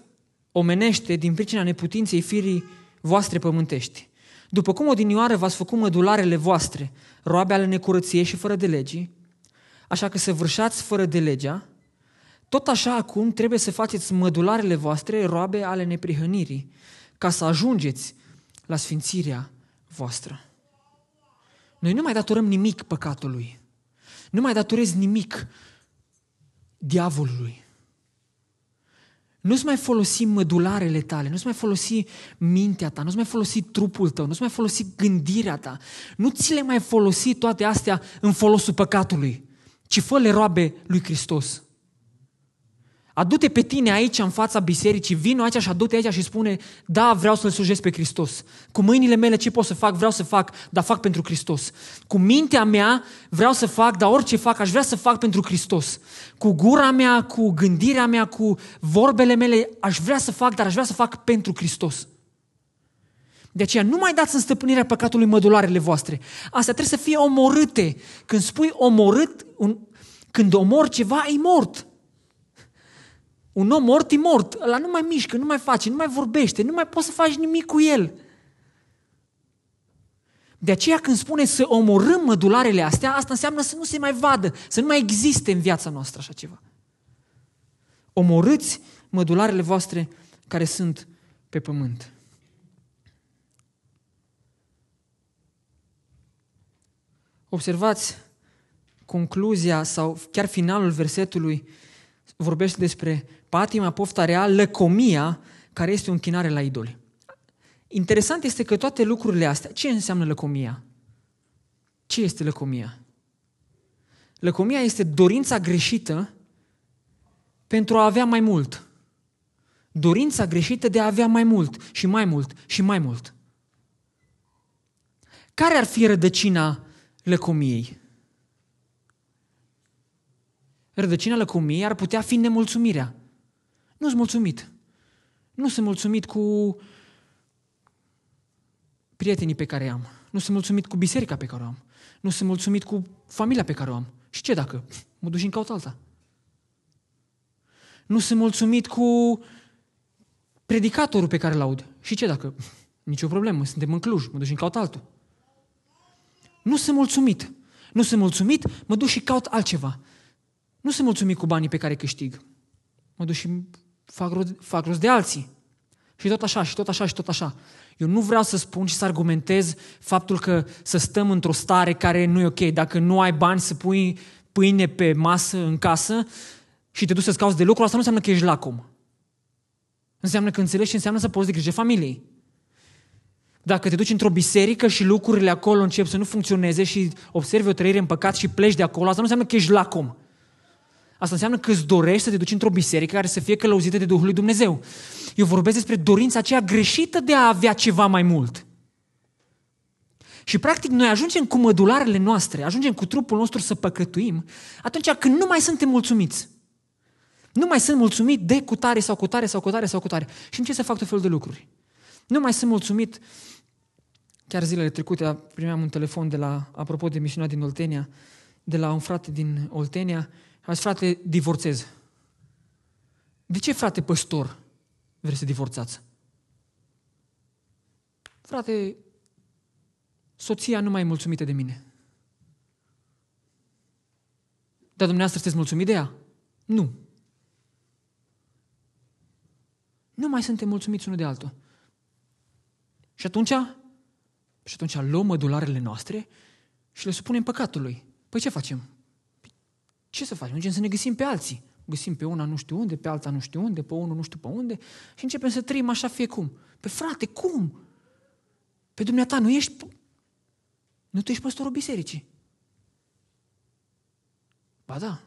omenește din pricina neputinței firii voastre pământești. După cum odinioară v-ați făcut mădularele voastre, roabe ale necurăției și fără de legii, așa că să vârșați fără de legea, tot așa acum trebuie să faceți mădularele voastre roabe ale neprihănirii, ca să ajungeți la sfințirea voastră. Noi nu mai datorăm nimic păcatului. Nu mai datorezi nimic diavolului. Nu-ți mai folosi mădularele tale, nu-ți mai folosi mintea ta, nu-ți mai folosi trupul tău, nu-ți mai folosi gândirea ta. Nu ți le mai folosi toate astea în folosul păcatului, ci fă-le roabe lui Hristos. Adu-te pe tine aici în fața bisericii, vino aici și adu-te aici și spune, da, vreau să-L slujesc pe Hristos. Cu mâinile mele ce pot să fac? Vreau să fac, dar fac pentru Hristos. Cu mintea mea vreau să fac, dar orice fac, aș vrea să fac pentru Hristos. Cu gura mea, cu gândirea mea, cu vorbele mele, aș vrea să fac, dar aș vrea să fac pentru Hristos. De aceea nu mai dați în stăpânirea păcatului mădularele voastre. Astea trebuie să fie omorâte. Când spui omorât, un, când omor ceva, e mort. Un om mort e mort, ăla nu mai mișcă, nu mai face, nu mai vorbește, nu mai poți să faci nimic cu el. De aceea când spune să omorâm mădularele astea, asta înseamnă să nu se mai vadă, să nu mai existe în viața noastră așa ceva. Omorâți mădularele voastre care sunt pe pământ. Observați concluzia sau chiar finalul versetului vorbește despre patima, pofta rea, lăcomia, care este o închinare la idoli. Interesant este că toate lucrurile astea, ce înseamnă lăcomia? Ce este lăcomia? Lăcomia este dorința greșită pentru a avea mai mult. Dorința greșită de a avea mai mult și mai mult și mai mult. Care ar fi rădăcina lăcomiei? Rădăcina lăcomiei ar putea fi nemulțumirea. Nu sunt mulțumit. Nu sunt mulțumit cu prietenii pe care am. Nu sunt mulțumit cu biserica pe care o am. Nu sunt mulțumit cu familia pe care o am. Și ce dacă? Mă duc și în caut alta. Nu sunt mulțumit cu predicatorul pe care îl aud. Și ce dacă? Nicio problemă, suntem în Cluj, mă duc și în caut altul. Nu sunt mulțumit. Nu sunt mulțumit, mă duc și caut altceva. Nu sunt mulțumit cu banii pe care câștig. Mă duc și fac rost, fac rost de alții. Și tot așa, și tot așa, și tot așa. Eu nu vreau să spun și să argumentez faptul că să stăm într-o stare care nu e ok. Dacă nu ai bani să pui pâine pe masă în casă și te duci să-ți cauți de lucru, asta nu înseamnă că ești lacom. Înseamnă că înțelegi și înseamnă să poți de grijă familiei. Dacă te duci într-o biserică și lucrurile acolo încep să nu funcționeze și observi o trăire în păcat și pleci de acolo, asta nu înseamnă că ești lacom. Asta înseamnă că îți dorești să te duci într-o biserică care să fie călăuzită de Duhul lui Dumnezeu. Eu vorbesc despre dorința aceea greșită de a avea ceva mai mult. Și practic noi ajungem cu mădularele noastre, ajungem cu trupul nostru să păcătuim atunci când nu mai suntem mulțumiți. Nu mai sunt mulțumit de cutare sau cutare sau cutare sau cutare. Și ce să fac tot felul de lucruri. Nu mai sunt mulțumit. Chiar zilele trecute primeam un telefon de la, apropo de misiunea din Oltenia, de la un frate din Oltenia. A zis, frate, divorțez. De ce, frate păstor, vrei să divorțați? Frate, soția nu mai e mulțumită de mine. Dar dumneavoastră sunteți mulțumit de ea? Nu. Nu mai suntem mulțumiți unul de altul. Și atunci, și atunci luăm mădularele noastre și le supunem păcatului. Păi ce facem? Păi ce să facem? Începem să ne găsim pe alții. Găsim pe una nu știu unde, pe alta nu știu unde, pe unul nu știu pe unde și începem să trăim așa fie cum. Pe frate, cum? Pe dumneata nu ești... Nu tu ești păstorul bisericii. Ba da.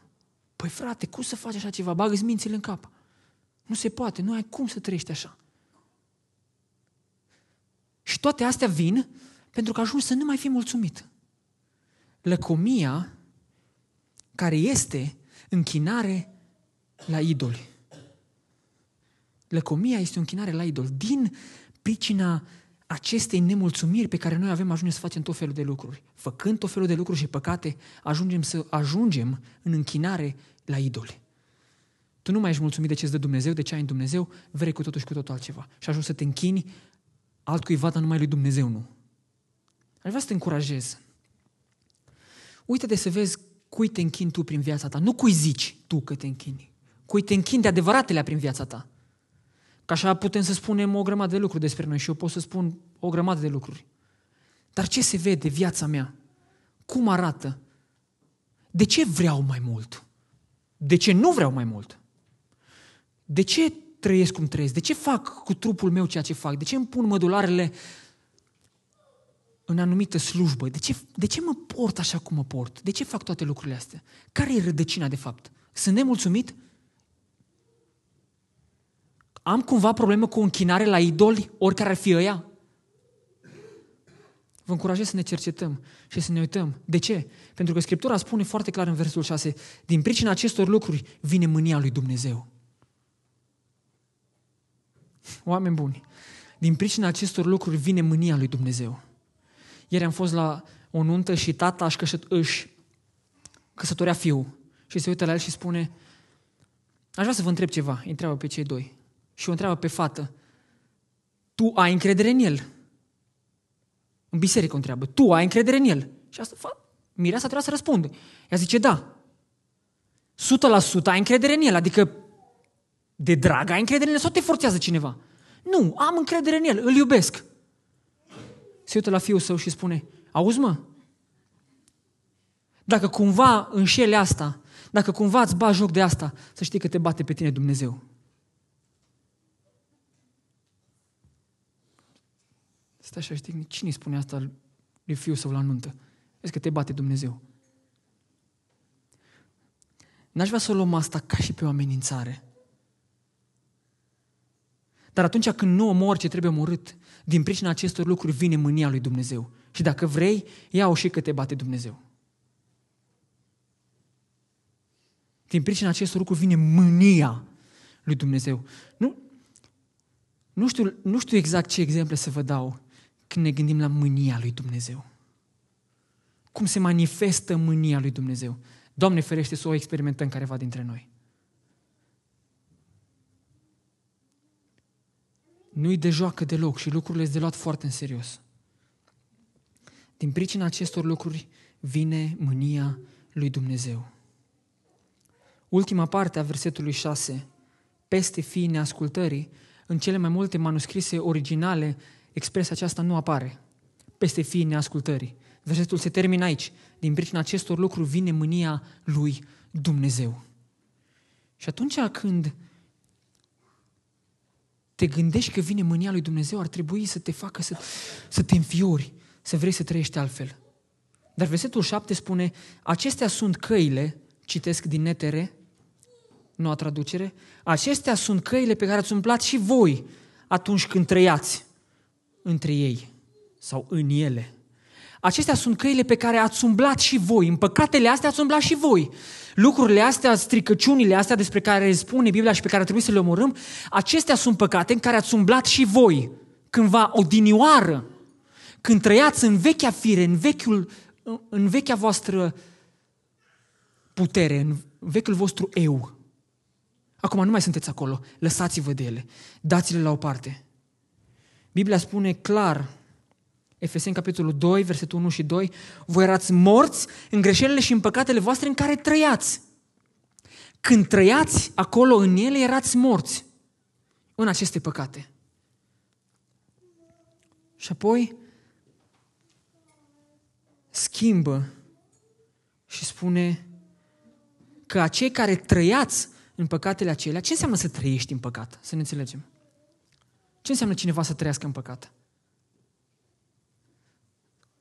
Păi frate, cum să faci așa ceva? Bagă-ți mințile în cap. Nu se poate, nu ai cum să trăiești așa. Și toate astea vin pentru că ajungi să nu mai fii mulțumit. Lăcomia, care este închinare la idoli. Lăcomia este o închinare la idol. Din pricina acestei nemulțumiri pe care noi avem, ajungem să facem tot felul de lucruri. Făcând tot felul de lucruri și păcate, ajungem să ajungem în închinare la idoli. Tu nu mai ești mulțumit de ce îți dă Dumnezeu, de ce ai în Dumnezeu, vrei cu totul și cu totul altceva. Și ajungi să te închini altcuiva, dar numai lui Dumnezeu nu. Aș vrea să te încurajez. Uite de să vezi cui te închini tu prin viața ta. Nu cui zici tu că te închini. Cui te închini de adevăratele prin viața ta. Ca așa putem să spunem o grămadă de lucruri despre noi și eu pot să spun o grămadă de lucruri. Dar ce se vede viața mea? Cum arată? De ce vreau mai mult? De ce nu vreau mai mult? De ce trăiesc cum trăiesc? De ce fac cu trupul meu ceea ce fac? De ce îmi pun mădularele în anumită slujbă? De ce, de ce mă port așa cum mă port? De ce fac toate lucrurile astea? Care e rădăcina de fapt? Sunt nemulțumit? Am cumva problemă cu o închinare la idoli, oricare ar fi ăia? Vă încurajez să ne cercetăm și să ne uităm. De ce? Pentru că Scriptura spune foarte clar în versetul 6, din pricina acestor lucruri vine mânia lui Dumnezeu. Oameni buni, din pricina acestor lucruri vine mânia lui Dumnezeu. Ieri am fost la o nuntă și tata își, căsăt, își căsătorea fiul și se uită la el și spune aș vrea să vă întreb ceva, îi întreabă pe cei doi și o întreabă pe fată tu ai încredere în el? În biserică o întreabă, tu ai încredere în el? Și asta, fa, mireasa trebuia să răspundă. Ea zice, da. 100% ai încredere în el, adică de drag, ai încredere în el sau te forțează cineva? Nu, am încredere în el, îl iubesc. Se uită la fiul său și spune, auzi mă, dacă cumva înșele asta, dacă cumva îți bagi joc de asta, să știi că te bate pe tine Dumnezeu. Stai așa, știi, cine spune asta lui fiul său la nuntă? Vezi că te bate Dumnezeu. N-aș vrea să o luăm asta ca și pe o amenințare. Dar atunci când nu omor ce trebuie omorât, din pricina acestor lucruri vine mânia lui Dumnezeu. Și dacă vrei, ia-o și că te bate Dumnezeu. Din pricina acestor lucruri vine mânia lui Dumnezeu. Nu, nu, știu, nu știu exact ce exemple să vă dau când ne gândim la mânia lui Dumnezeu. Cum se manifestă mânia lui Dumnezeu. Doamne ferește să o experimentăm careva dintre noi. Nu-i de joacă deloc și lucrurile sunt de luat foarte în serios. Din pricina acestor lucruri vine mânia lui Dumnezeu. Ultima parte a versetului 6, peste fiii neascultării, în cele mai multe manuscrise originale, expresia aceasta nu apare. Peste fiii neascultării. Versetul se termină aici. Din pricina acestor lucruri vine mânia lui Dumnezeu. Și atunci când te gândești că vine mânia lui Dumnezeu, ar trebui să te facă să, să te înfiori, să vrei să trăiești altfel. Dar versetul 7 spune, acestea sunt căile, citesc din netere, noua traducere, acestea sunt căile pe care ați umplat și voi atunci când trăiați între ei sau în ele. Acestea sunt căile pe care ați umblat și voi. În păcatele astea ați umblat și voi. Lucrurile astea, stricăciunile astea despre care spune Biblia și pe care trebuie să le omorâm, acestea sunt păcate în care ați umblat și voi. Cândva odinioară, când trăiați în vechea fire, în, vechiul, în vechea voastră putere, în vechiul vostru eu. Acum nu mai sunteți acolo, lăsați-vă de ele, dați-le la o parte. Biblia spune clar Efeseni, capitolul 2, versetul 1 și 2, voi erați morți în greșelile și în păcatele voastre în care trăiați. Când trăiați acolo în ele, erați morți în aceste păcate. Și apoi schimbă și spune că acei care trăiați în păcatele acelea, ce înseamnă să trăiești în păcat? Să ne înțelegem. Ce înseamnă cineva să trăiască în păcat?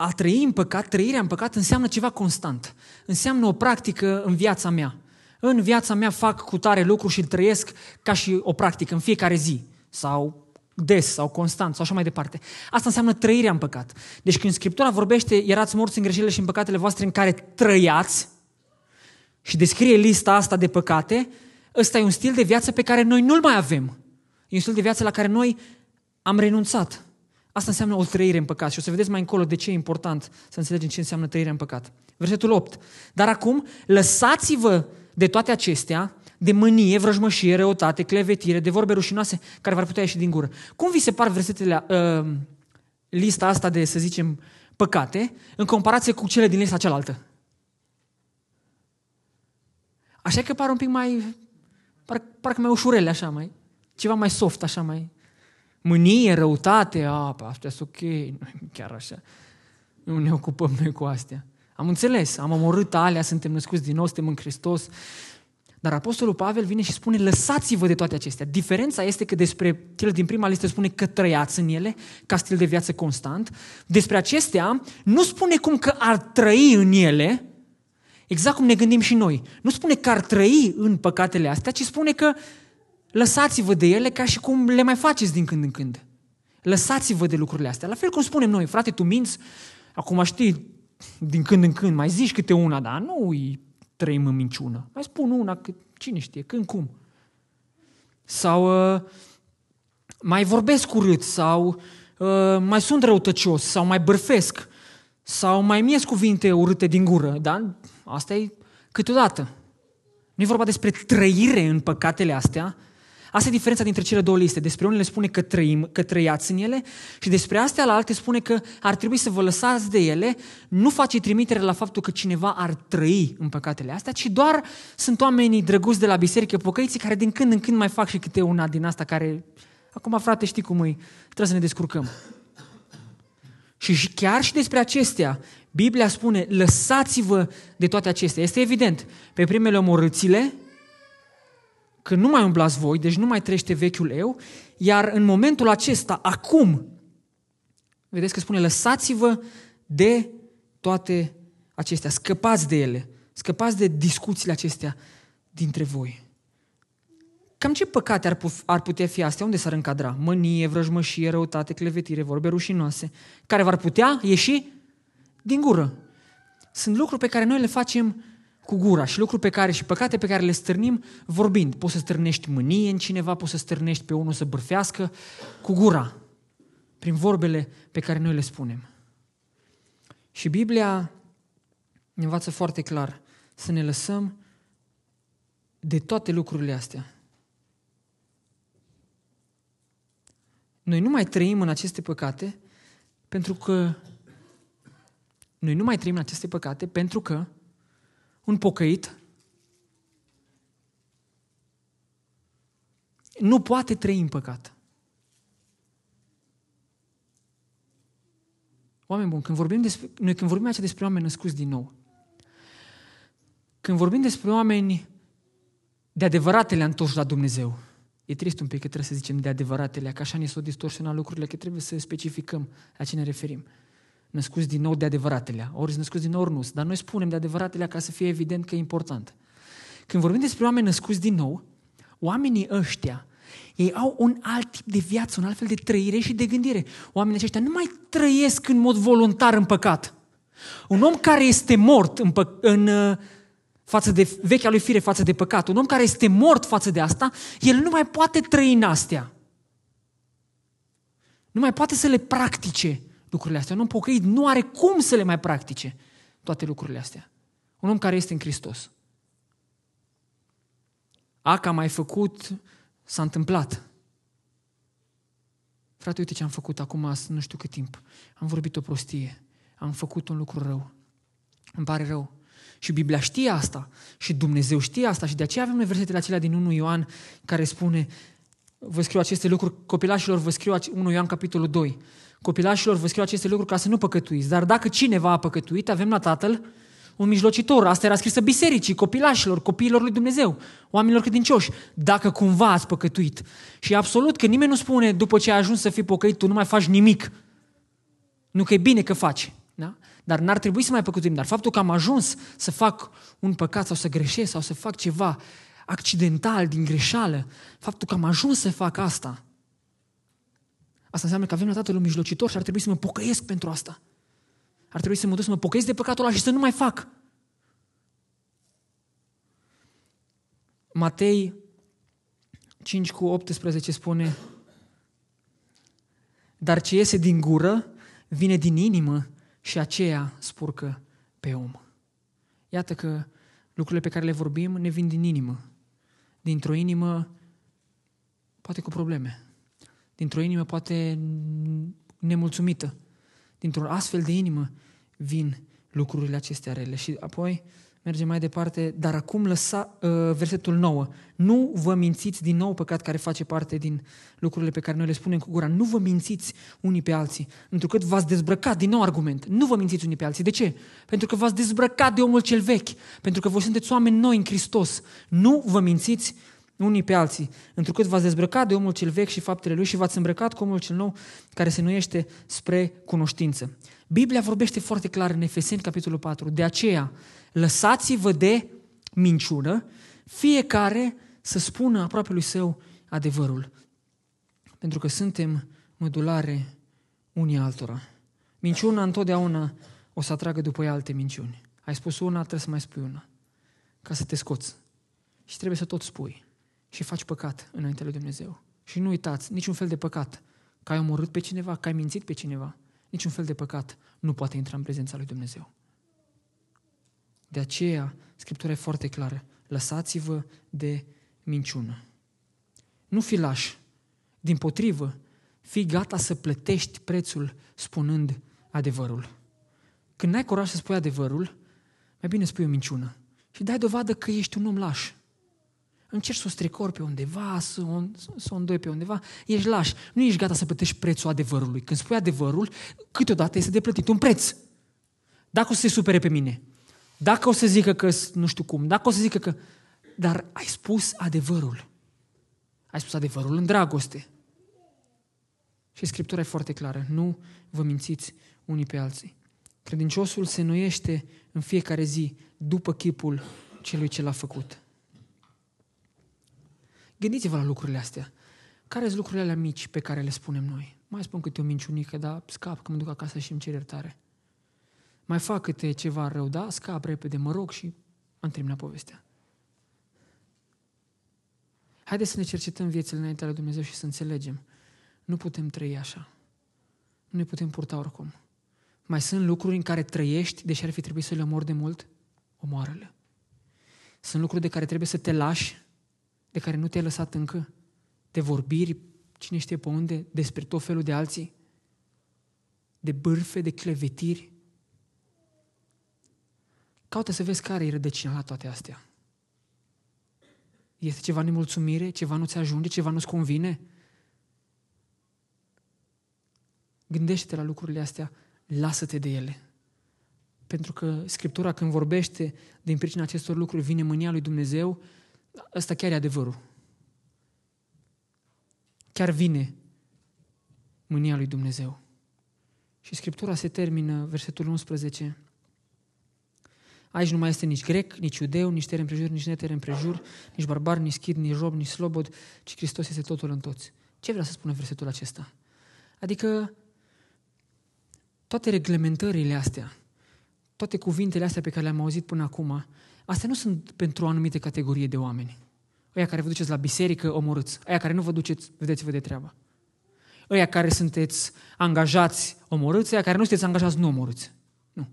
A trăi în păcat, trăirea în păcat înseamnă ceva constant. Înseamnă o practică în viața mea. În viața mea fac cu tare lucru și îl trăiesc ca și o practică în fiecare zi. Sau des sau constant sau așa mai departe. Asta înseamnă trăirea în păcat. Deci când Scriptura vorbește, erați morți în greșelile și în păcatele voastre în care trăiați și descrie lista asta de păcate, ăsta e un stil de viață pe care noi nu-l mai avem. E un stil de viață la care noi am renunțat. Asta înseamnă o trăire în păcat. Și o să vedeți mai încolo de ce e important să înțelegem ce înseamnă trăirea în păcat. Versetul 8. Dar acum, lăsați-vă de toate acestea, de mânie, vrăjmășie, răutate, clevetire, de vorbe rușinoase care v-ar putea ieși din gură. Cum vi se par versetele, uh, lista asta de, să zicem, păcate, în comparație cu cele din lista cealaltă? Așa că par un pic mai, par, parcă mai ușurele, așa, mai, ceva mai soft, așa, mai, mânie, răutate, a, astea sunt ok, nu chiar așa. Nu ne ocupăm noi cu astea. Am înțeles, am omorât alea, suntem născuți din nou, suntem în Hristos. Dar Apostolul Pavel vine și spune, lăsați-vă de toate acestea. Diferența este că despre cele din prima listă spune că trăiați în ele, ca stil de viață constant. Despre acestea nu spune cum că ar trăi în ele, exact cum ne gândim și noi. Nu spune că ar trăi în păcatele astea, ci spune că lăsați-vă de ele ca și cum le mai faceți din când în când. Lăsați-vă de lucrurile astea. La fel cum spunem noi, frate, tu minți, acum știi, din când în când, mai zici câte una, dar nu îi trăim în minciună. Mai spun una, că cine știe, când, cum. Sau uh, mai vorbesc urât, sau uh, mai sunt răutăcios, sau mai bărfesc, sau mai miesc cuvinte urâte din gură, da? Asta e câteodată. Nu e vorba despre trăire în păcatele astea, Asta e diferența dintre cele două liste. Despre unele spune că, trăim, că trăiați în ele și despre astea la alte spune că ar trebui să vă lăsați de ele. Nu face trimitere la faptul că cineva ar trăi în păcatele astea, ci doar sunt oamenii drăguți de la biserică, pocăiții, care din când în când mai fac și câte una din asta care... Acum, frate, știi cum e? Trebuie să ne descurcăm. Și chiar și despre acestea, Biblia spune, lăsați-vă de toate acestea. Este evident, pe primele omorâțile, că nu mai umblați voi, deci nu mai trește vechiul eu, iar în momentul acesta, acum, vedeți că spune, lăsați-vă de toate acestea, scăpați de ele, scăpați de discuțiile acestea dintre voi. Cam ce păcate ar, ar putea fi astea? Unde s-ar încadra? Mânie, vrăjmășie, răutate, clevetire, vorbe rușinoase, care v-ar putea ieși din gură. Sunt lucruri pe care noi le facem cu gura și lucruri pe care și păcate pe care le stârnim vorbind. Poți să stârnești mânie în cineva, poți să stârnești pe unul să bârfească cu gura, prin vorbele pe care noi le spunem. Și Biblia ne învață foarte clar să ne lăsăm de toate lucrurile astea. Noi nu mai trăim în aceste păcate pentru că noi nu mai trăim în aceste păcate pentru că un pocăit nu poate trăi în păcat. Oameni buni, când vorbim despre, noi când vorbim aici despre oameni născuți din nou, când vorbim despre oameni de adevăratele întorși la Dumnezeu, e trist un pic că trebuie să zicem de adevăratele, că așa ne s-au distorsionat lucrurile, că trebuie să specificăm la ce ne referim născuți din nou de adevăratele. Ori născuți din nou, ori nu. Dar noi spunem de adevăratele ca să fie evident că e important. Când vorbim despre oameni născuți din nou, oamenii ăștia, ei au un alt tip de viață, un alt fel de trăire și de gândire. Oamenii aceștia nu mai trăiesc în mod voluntar în păcat. Un om care este mort în, pă- în uh, față de vechea lui fire, față de păcat, un om care este mort față de asta, el nu mai poate trăi în astea. Nu mai poate să le practice lucrurile astea. Un om pocăit nu are cum să le mai practice toate lucrurile astea. Un om care este în Hristos. A, că am mai făcut, s-a întâmplat. Frate, uite ce am făcut acum, nu știu cât timp. Am vorbit o prostie. Am făcut un lucru rău. Îmi pare rău. Și Biblia știe asta. Și Dumnezeu știe asta. Și de aceea avem noi versetele acelea din 1 Ioan care spune vă scriu aceste lucruri copilașilor, vă scriu 1 Ioan capitolul 2. Copilașilor, vă scriu aceste lucruri ca să nu păcătuiți. Dar dacă cineva a păcătuit, avem la Tatăl un mijlocitor. Asta era scrisă bisericii, copilașilor, copiilor lui Dumnezeu, oamenilor credincioși. Dacă cumva ați păcătuit. Și absolut că nimeni nu spune după ce ai ajuns să fii pocăit, tu nu mai faci nimic. Nu că e bine că faci. Da? Dar n-ar trebui să mai păcătuim. Dar faptul că am ajuns să fac un păcat sau să greșesc sau să fac ceva accidental, din greșeală, faptul că am ajuns să fac asta, Asta înseamnă că avem la Tatăl un mijlocitor și ar trebui să mă pocăiesc pentru asta. Ar trebui să mă duc să mă pocăiesc de păcatul ăla și să nu mai fac. Matei 5 cu 18 spune Dar ce iese din gură vine din inimă și aceea spurcă pe om. Iată că lucrurile pe care le vorbim ne vin din inimă. Dintr-o inimă poate cu probleme dintr-o inimă poate nemulțumită. Dintr-o astfel de inimă vin lucrurile acestea rele. Și apoi mergem mai departe, dar acum lăsa uh, versetul 9. Nu vă mințiți din nou păcat care face parte din lucrurile pe care noi le spunem cu gura. Nu vă mințiți unii pe alții, întrucât v-ați dezbrăcat, din nou argument, nu vă mințiți unii pe alții. De ce? Pentru că v-ați dezbrăcat de omul cel vechi, pentru că voi sunteți oameni noi în Hristos. Nu vă mințiți unii pe alții, întrucât v-ați dezbrăcat de omul cel vechi și faptele lui și v-ați îmbrăcat cu omul cel nou care se nuiește spre cunoștință. Biblia vorbește foarte clar în Efeseni, capitolul 4. De aceea, lăsați-vă de minciună, fiecare să spună aproape lui său adevărul. Pentru că suntem mădulare unii altora. Minciuna întotdeauna o să atragă după ea alte minciuni. Ai spus una, trebuie să mai spui una. Ca să te scoți. Și trebuie să tot spui și faci păcat înainte lui Dumnezeu. Și nu uitați, niciun fel de păcat, că ai omorât pe cineva, că ai mințit pe cineva, niciun fel de păcat nu poate intra în prezența lui Dumnezeu. De aceea, Scriptura e foarte clară. Lăsați-vă de minciună. Nu fi laș. Din potrivă, fii gata să plătești prețul spunând adevărul. Când n-ai curaj să spui adevărul, mai bine spui o minciună. Și dai dovadă că ești un om laș încerci să o strecori pe undeva, să o, să o îndoi pe undeva, ești laș. Nu ești gata să plătești prețul adevărului. Când spui adevărul, câteodată este de plătit un preț. Dacă o să se supere pe mine, dacă o să zică că nu știu cum, dacă o să zică că... Dar ai spus adevărul. Ai spus adevărul în dragoste. Și Scriptura e foarte clară. Nu vă mințiți unii pe alții. Credinciosul se noiește în fiecare zi după chipul celui ce l-a făcut. Gândiți-vă la lucrurile astea. Care sunt lucrurile alea mici pe care le spunem noi? Mai spun câte o minciunică, dar scap că mă duc acasă și îmi cer iertare. Mai fac câte ceva rău, da? Scap repede, mă rog și am terminat povestea. Haideți să ne cercetăm viețile înaintea lui Dumnezeu și să înțelegem. Nu putem trăi așa. Nu ne putem purta oricum. Mai sunt lucruri în care trăiești, deși ar fi trebuit să le omori de mult? Omoară-le. Sunt lucruri de care trebuie să te lași, de care nu te-ai lăsat încă, de vorbiri, cine știe pe unde, despre tot felul de alții, de bârfe, de clevetiri. Caută să vezi care e rădăcina la toate astea. Este ceva nemulțumire? Ceva nu-ți ajunge? Ceva nu-ți convine? Gândește-te la lucrurile astea, lasă-te de ele. Pentru că Scriptura când vorbește din pricina acestor lucruri vine mânia lui Dumnezeu, ăsta chiar e adevărul. Chiar vine mânia lui Dumnezeu. Și Scriptura se termină, versetul 11, Aici nu mai este nici grec, nici iudeu, nici tere împrejur, nici netere împrejur, nici barbar, nici schid, nici rob, nici slobod, ci Hristos este totul în toți. Ce vrea să spună versetul acesta? Adică toate reglementările astea, toate cuvintele astea pe care le-am auzit până acum, astea nu sunt pentru o anumită categorie de oameni. Ăia care vă duceți la biserică, omorâți. Ăia care nu vă duceți, vedeți-vă de treabă. Ăia care sunteți angajați, omorâți. Ăia care nu sunteți angajați, nu omorâți. Nu.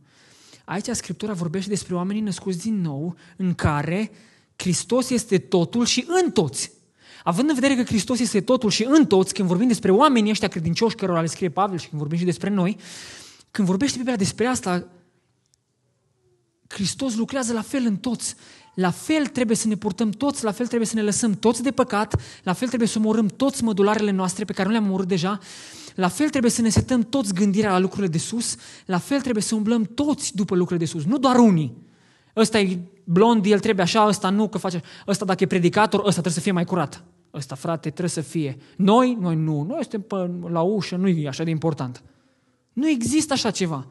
Aici Scriptura vorbește despre oamenii născuți din nou, în care Hristos este totul și în toți. Având în vedere că Hristos este totul și în toți, când vorbim despre oamenii ăștia credincioși cărora le scrie Pavel și când vorbim și despre noi, când vorbește Biblia despre asta, Hristos lucrează la fel în toți. La fel trebuie să ne purtăm toți, la fel trebuie să ne lăsăm toți de păcat, la fel trebuie să omorâm toți mădularele noastre pe care nu le-am omorât deja, la fel trebuie să ne setăm toți gândirea la lucrurile de sus, la fel trebuie să umblăm toți după lucrurile de sus, nu doar unii. Ăsta e blond, el trebuie așa, ăsta nu, că face... Ăsta dacă e predicator, ăsta trebuie să fie mai curat. Ăsta, frate, trebuie să fie. Noi, noi nu. Noi suntem pe, la ușă, nu e așa de important. Nu există așa ceva.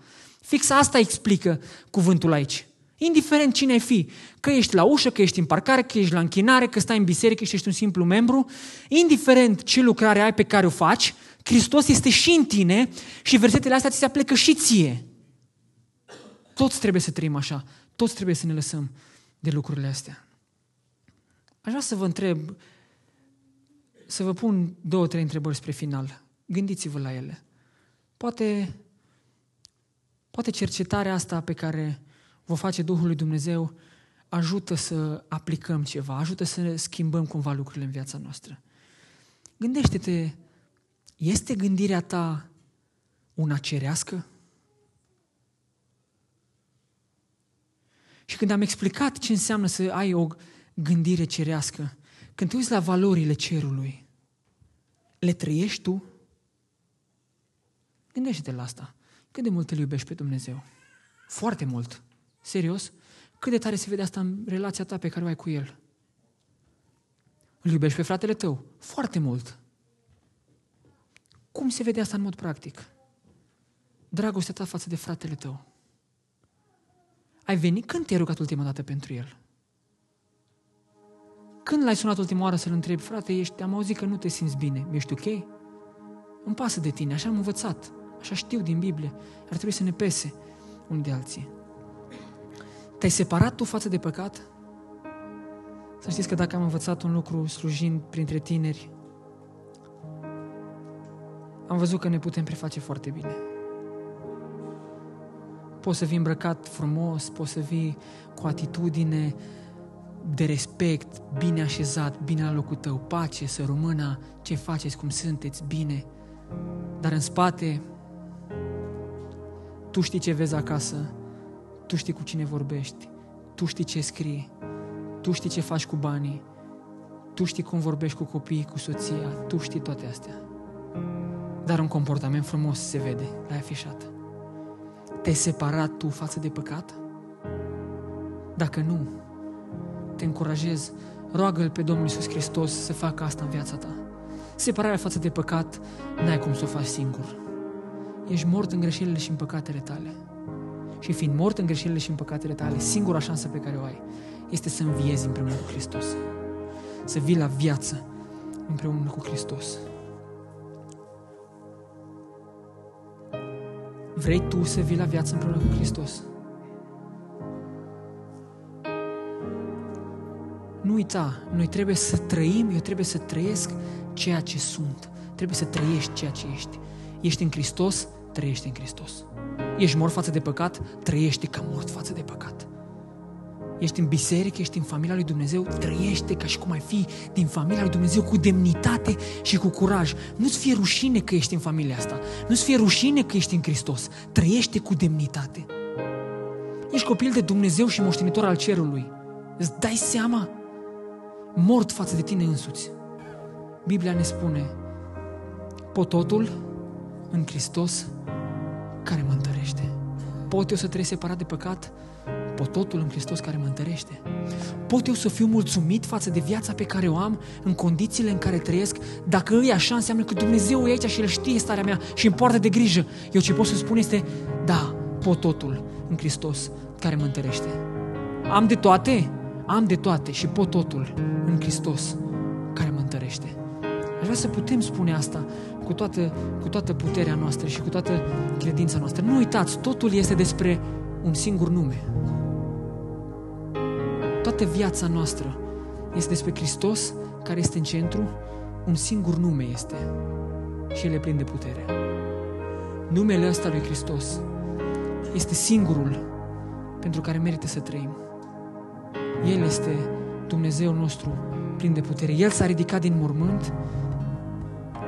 Fix asta explică cuvântul aici. Indiferent cine ai fi, că ești la ușă, că ești în parcare, că ești la închinare, că stai în biserică, că ești un simplu membru, indiferent ce lucrare ai pe care o faci, Hristos este și în tine și versetele astea ți se aplecă și ție. Toți trebuie să trăim așa. Toți trebuie să ne lăsăm de lucrurile astea. Aș vrea să vă întreb, să vă pun două, trei întrebări spre final. Gândiți-vă la ele. Poate, poate cercetarea asta pe care vă face Duhul lui Dumnezeu ajută să aplicăm ceva, ajută să schimbăm cumva lucrurile în viața noastră. Gândește-te este gândirea ta una cerească? Și când am explicat ce înseamnă să ai o gândire cerească, când te uiți la valorile cerului, le trăiești tu? Gândește-te la asta. Cât de mult îl iubești pe Dumnezeu? Foarte mult. Serios? Cât de tare se vede asta în relația ta pe care o ai cu El? Îl iubești pe fratele tău? Foarte mult. Cum se vede asta în mod practic? Dragostea ta față de fratele tău. Ai venit când te-ai rugat ultima dată pentru el? Când l-ai sunat ultima oară să-l întrebi, frate, ești, am auzit că nu te simți bine, ești ok? Îmi pasă de tine, așa am învățat, așa știu din Biblie, ar trebui să ne pese unii de alții. Te-ai separat tu față de păcat? Să știți că dacă am învățat un lucru slujind printre tineri, am văzut că ne putem preface foarte bine. Poți să fii îmbrăcat frumos, poți să fii cu atitudine de respect, bine așezat, bine la locul tău, pace, să rămână, ce faceți, cum sunteți, bine. Dar în spate, tu știi ce vezi acasă, tu știi cu cine vorbești, tu știi ce scrii, tu știi ce faci cu banii, tu știi cum vorbești cu copiii, cu soția, tu știi toate astea dar un comportament frumos se vede, l-ai afișat. Te-ai separat tu față de păcat? Dacă nu, te încurajez, roagă-L pe Domnul Iisus Hristos să facă asta în viața ta. Separarea față de păcat, n-ai cum să o faci singur. Ești mort în greșelile și în păcatele tale. și fiind mort în greșelile și în păcatele tale, singura șansă pe care o ai este să înviezi împreună cu Hristos. Să vii la viață împreună cu Hristos. Vrei tu să vii la viață împreună cu Hristos? Nu uita, noi trebuie să trăim, eu trebuie să trăiesc ceea ce sunt. Trebuie să trăiești ceea ce ești. Ești în Hristos, trăiește în Hristos. Ești mort față de păcat, trăiește ca mort față de păcat. Ești în biserică, ești în familia lui Dumnezeu, trăiește ca și cum ai fi din familia lui Dumnezeu cu demnitate și cu curaj. Nu-ți fie rușine că ești în familia asta. Nu-ți fie rușine că ești în Hristos. Trăiește cu demnitate. Ești copil de Dumnezeu și moștenitor al cerului. Îți dai seama? Mort față de tine însuți. Biblia ne spune, pototul în Hristos care mă întărește. Pot eu să trăiesc separat de păcat? Pot totul în Hristos care mă întărește. Pot eu să fiu mulțumit față de viața pe care o am, în condițiile în care trăiesc? Dacă e așa, înseamnă că Dumnezeu e aici și El știe starea mea și îmi poartă de grijă. Eu ce pot să spun este, da, pot totul în Hristos care mă întărește. Am de toate? Am de toate și pot totul în Hristos care mă întărește. Aș vrea să putem spune asta cu toată, cu toată puterea noastră și cu toată credința noastră. Nu uitați, totul este despre un singur nume. Toată viața noastră este despre Hristos care este în centru, un singur nume este și El e plin de putere. Numele ăsta lui Hristos este singurul pentru care merită să trăim. El este Dumnezeu nostru plin de putere. El s-a ridicat din mormânt,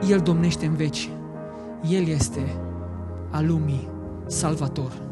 El domnește în veci. El este a lumii Salvator.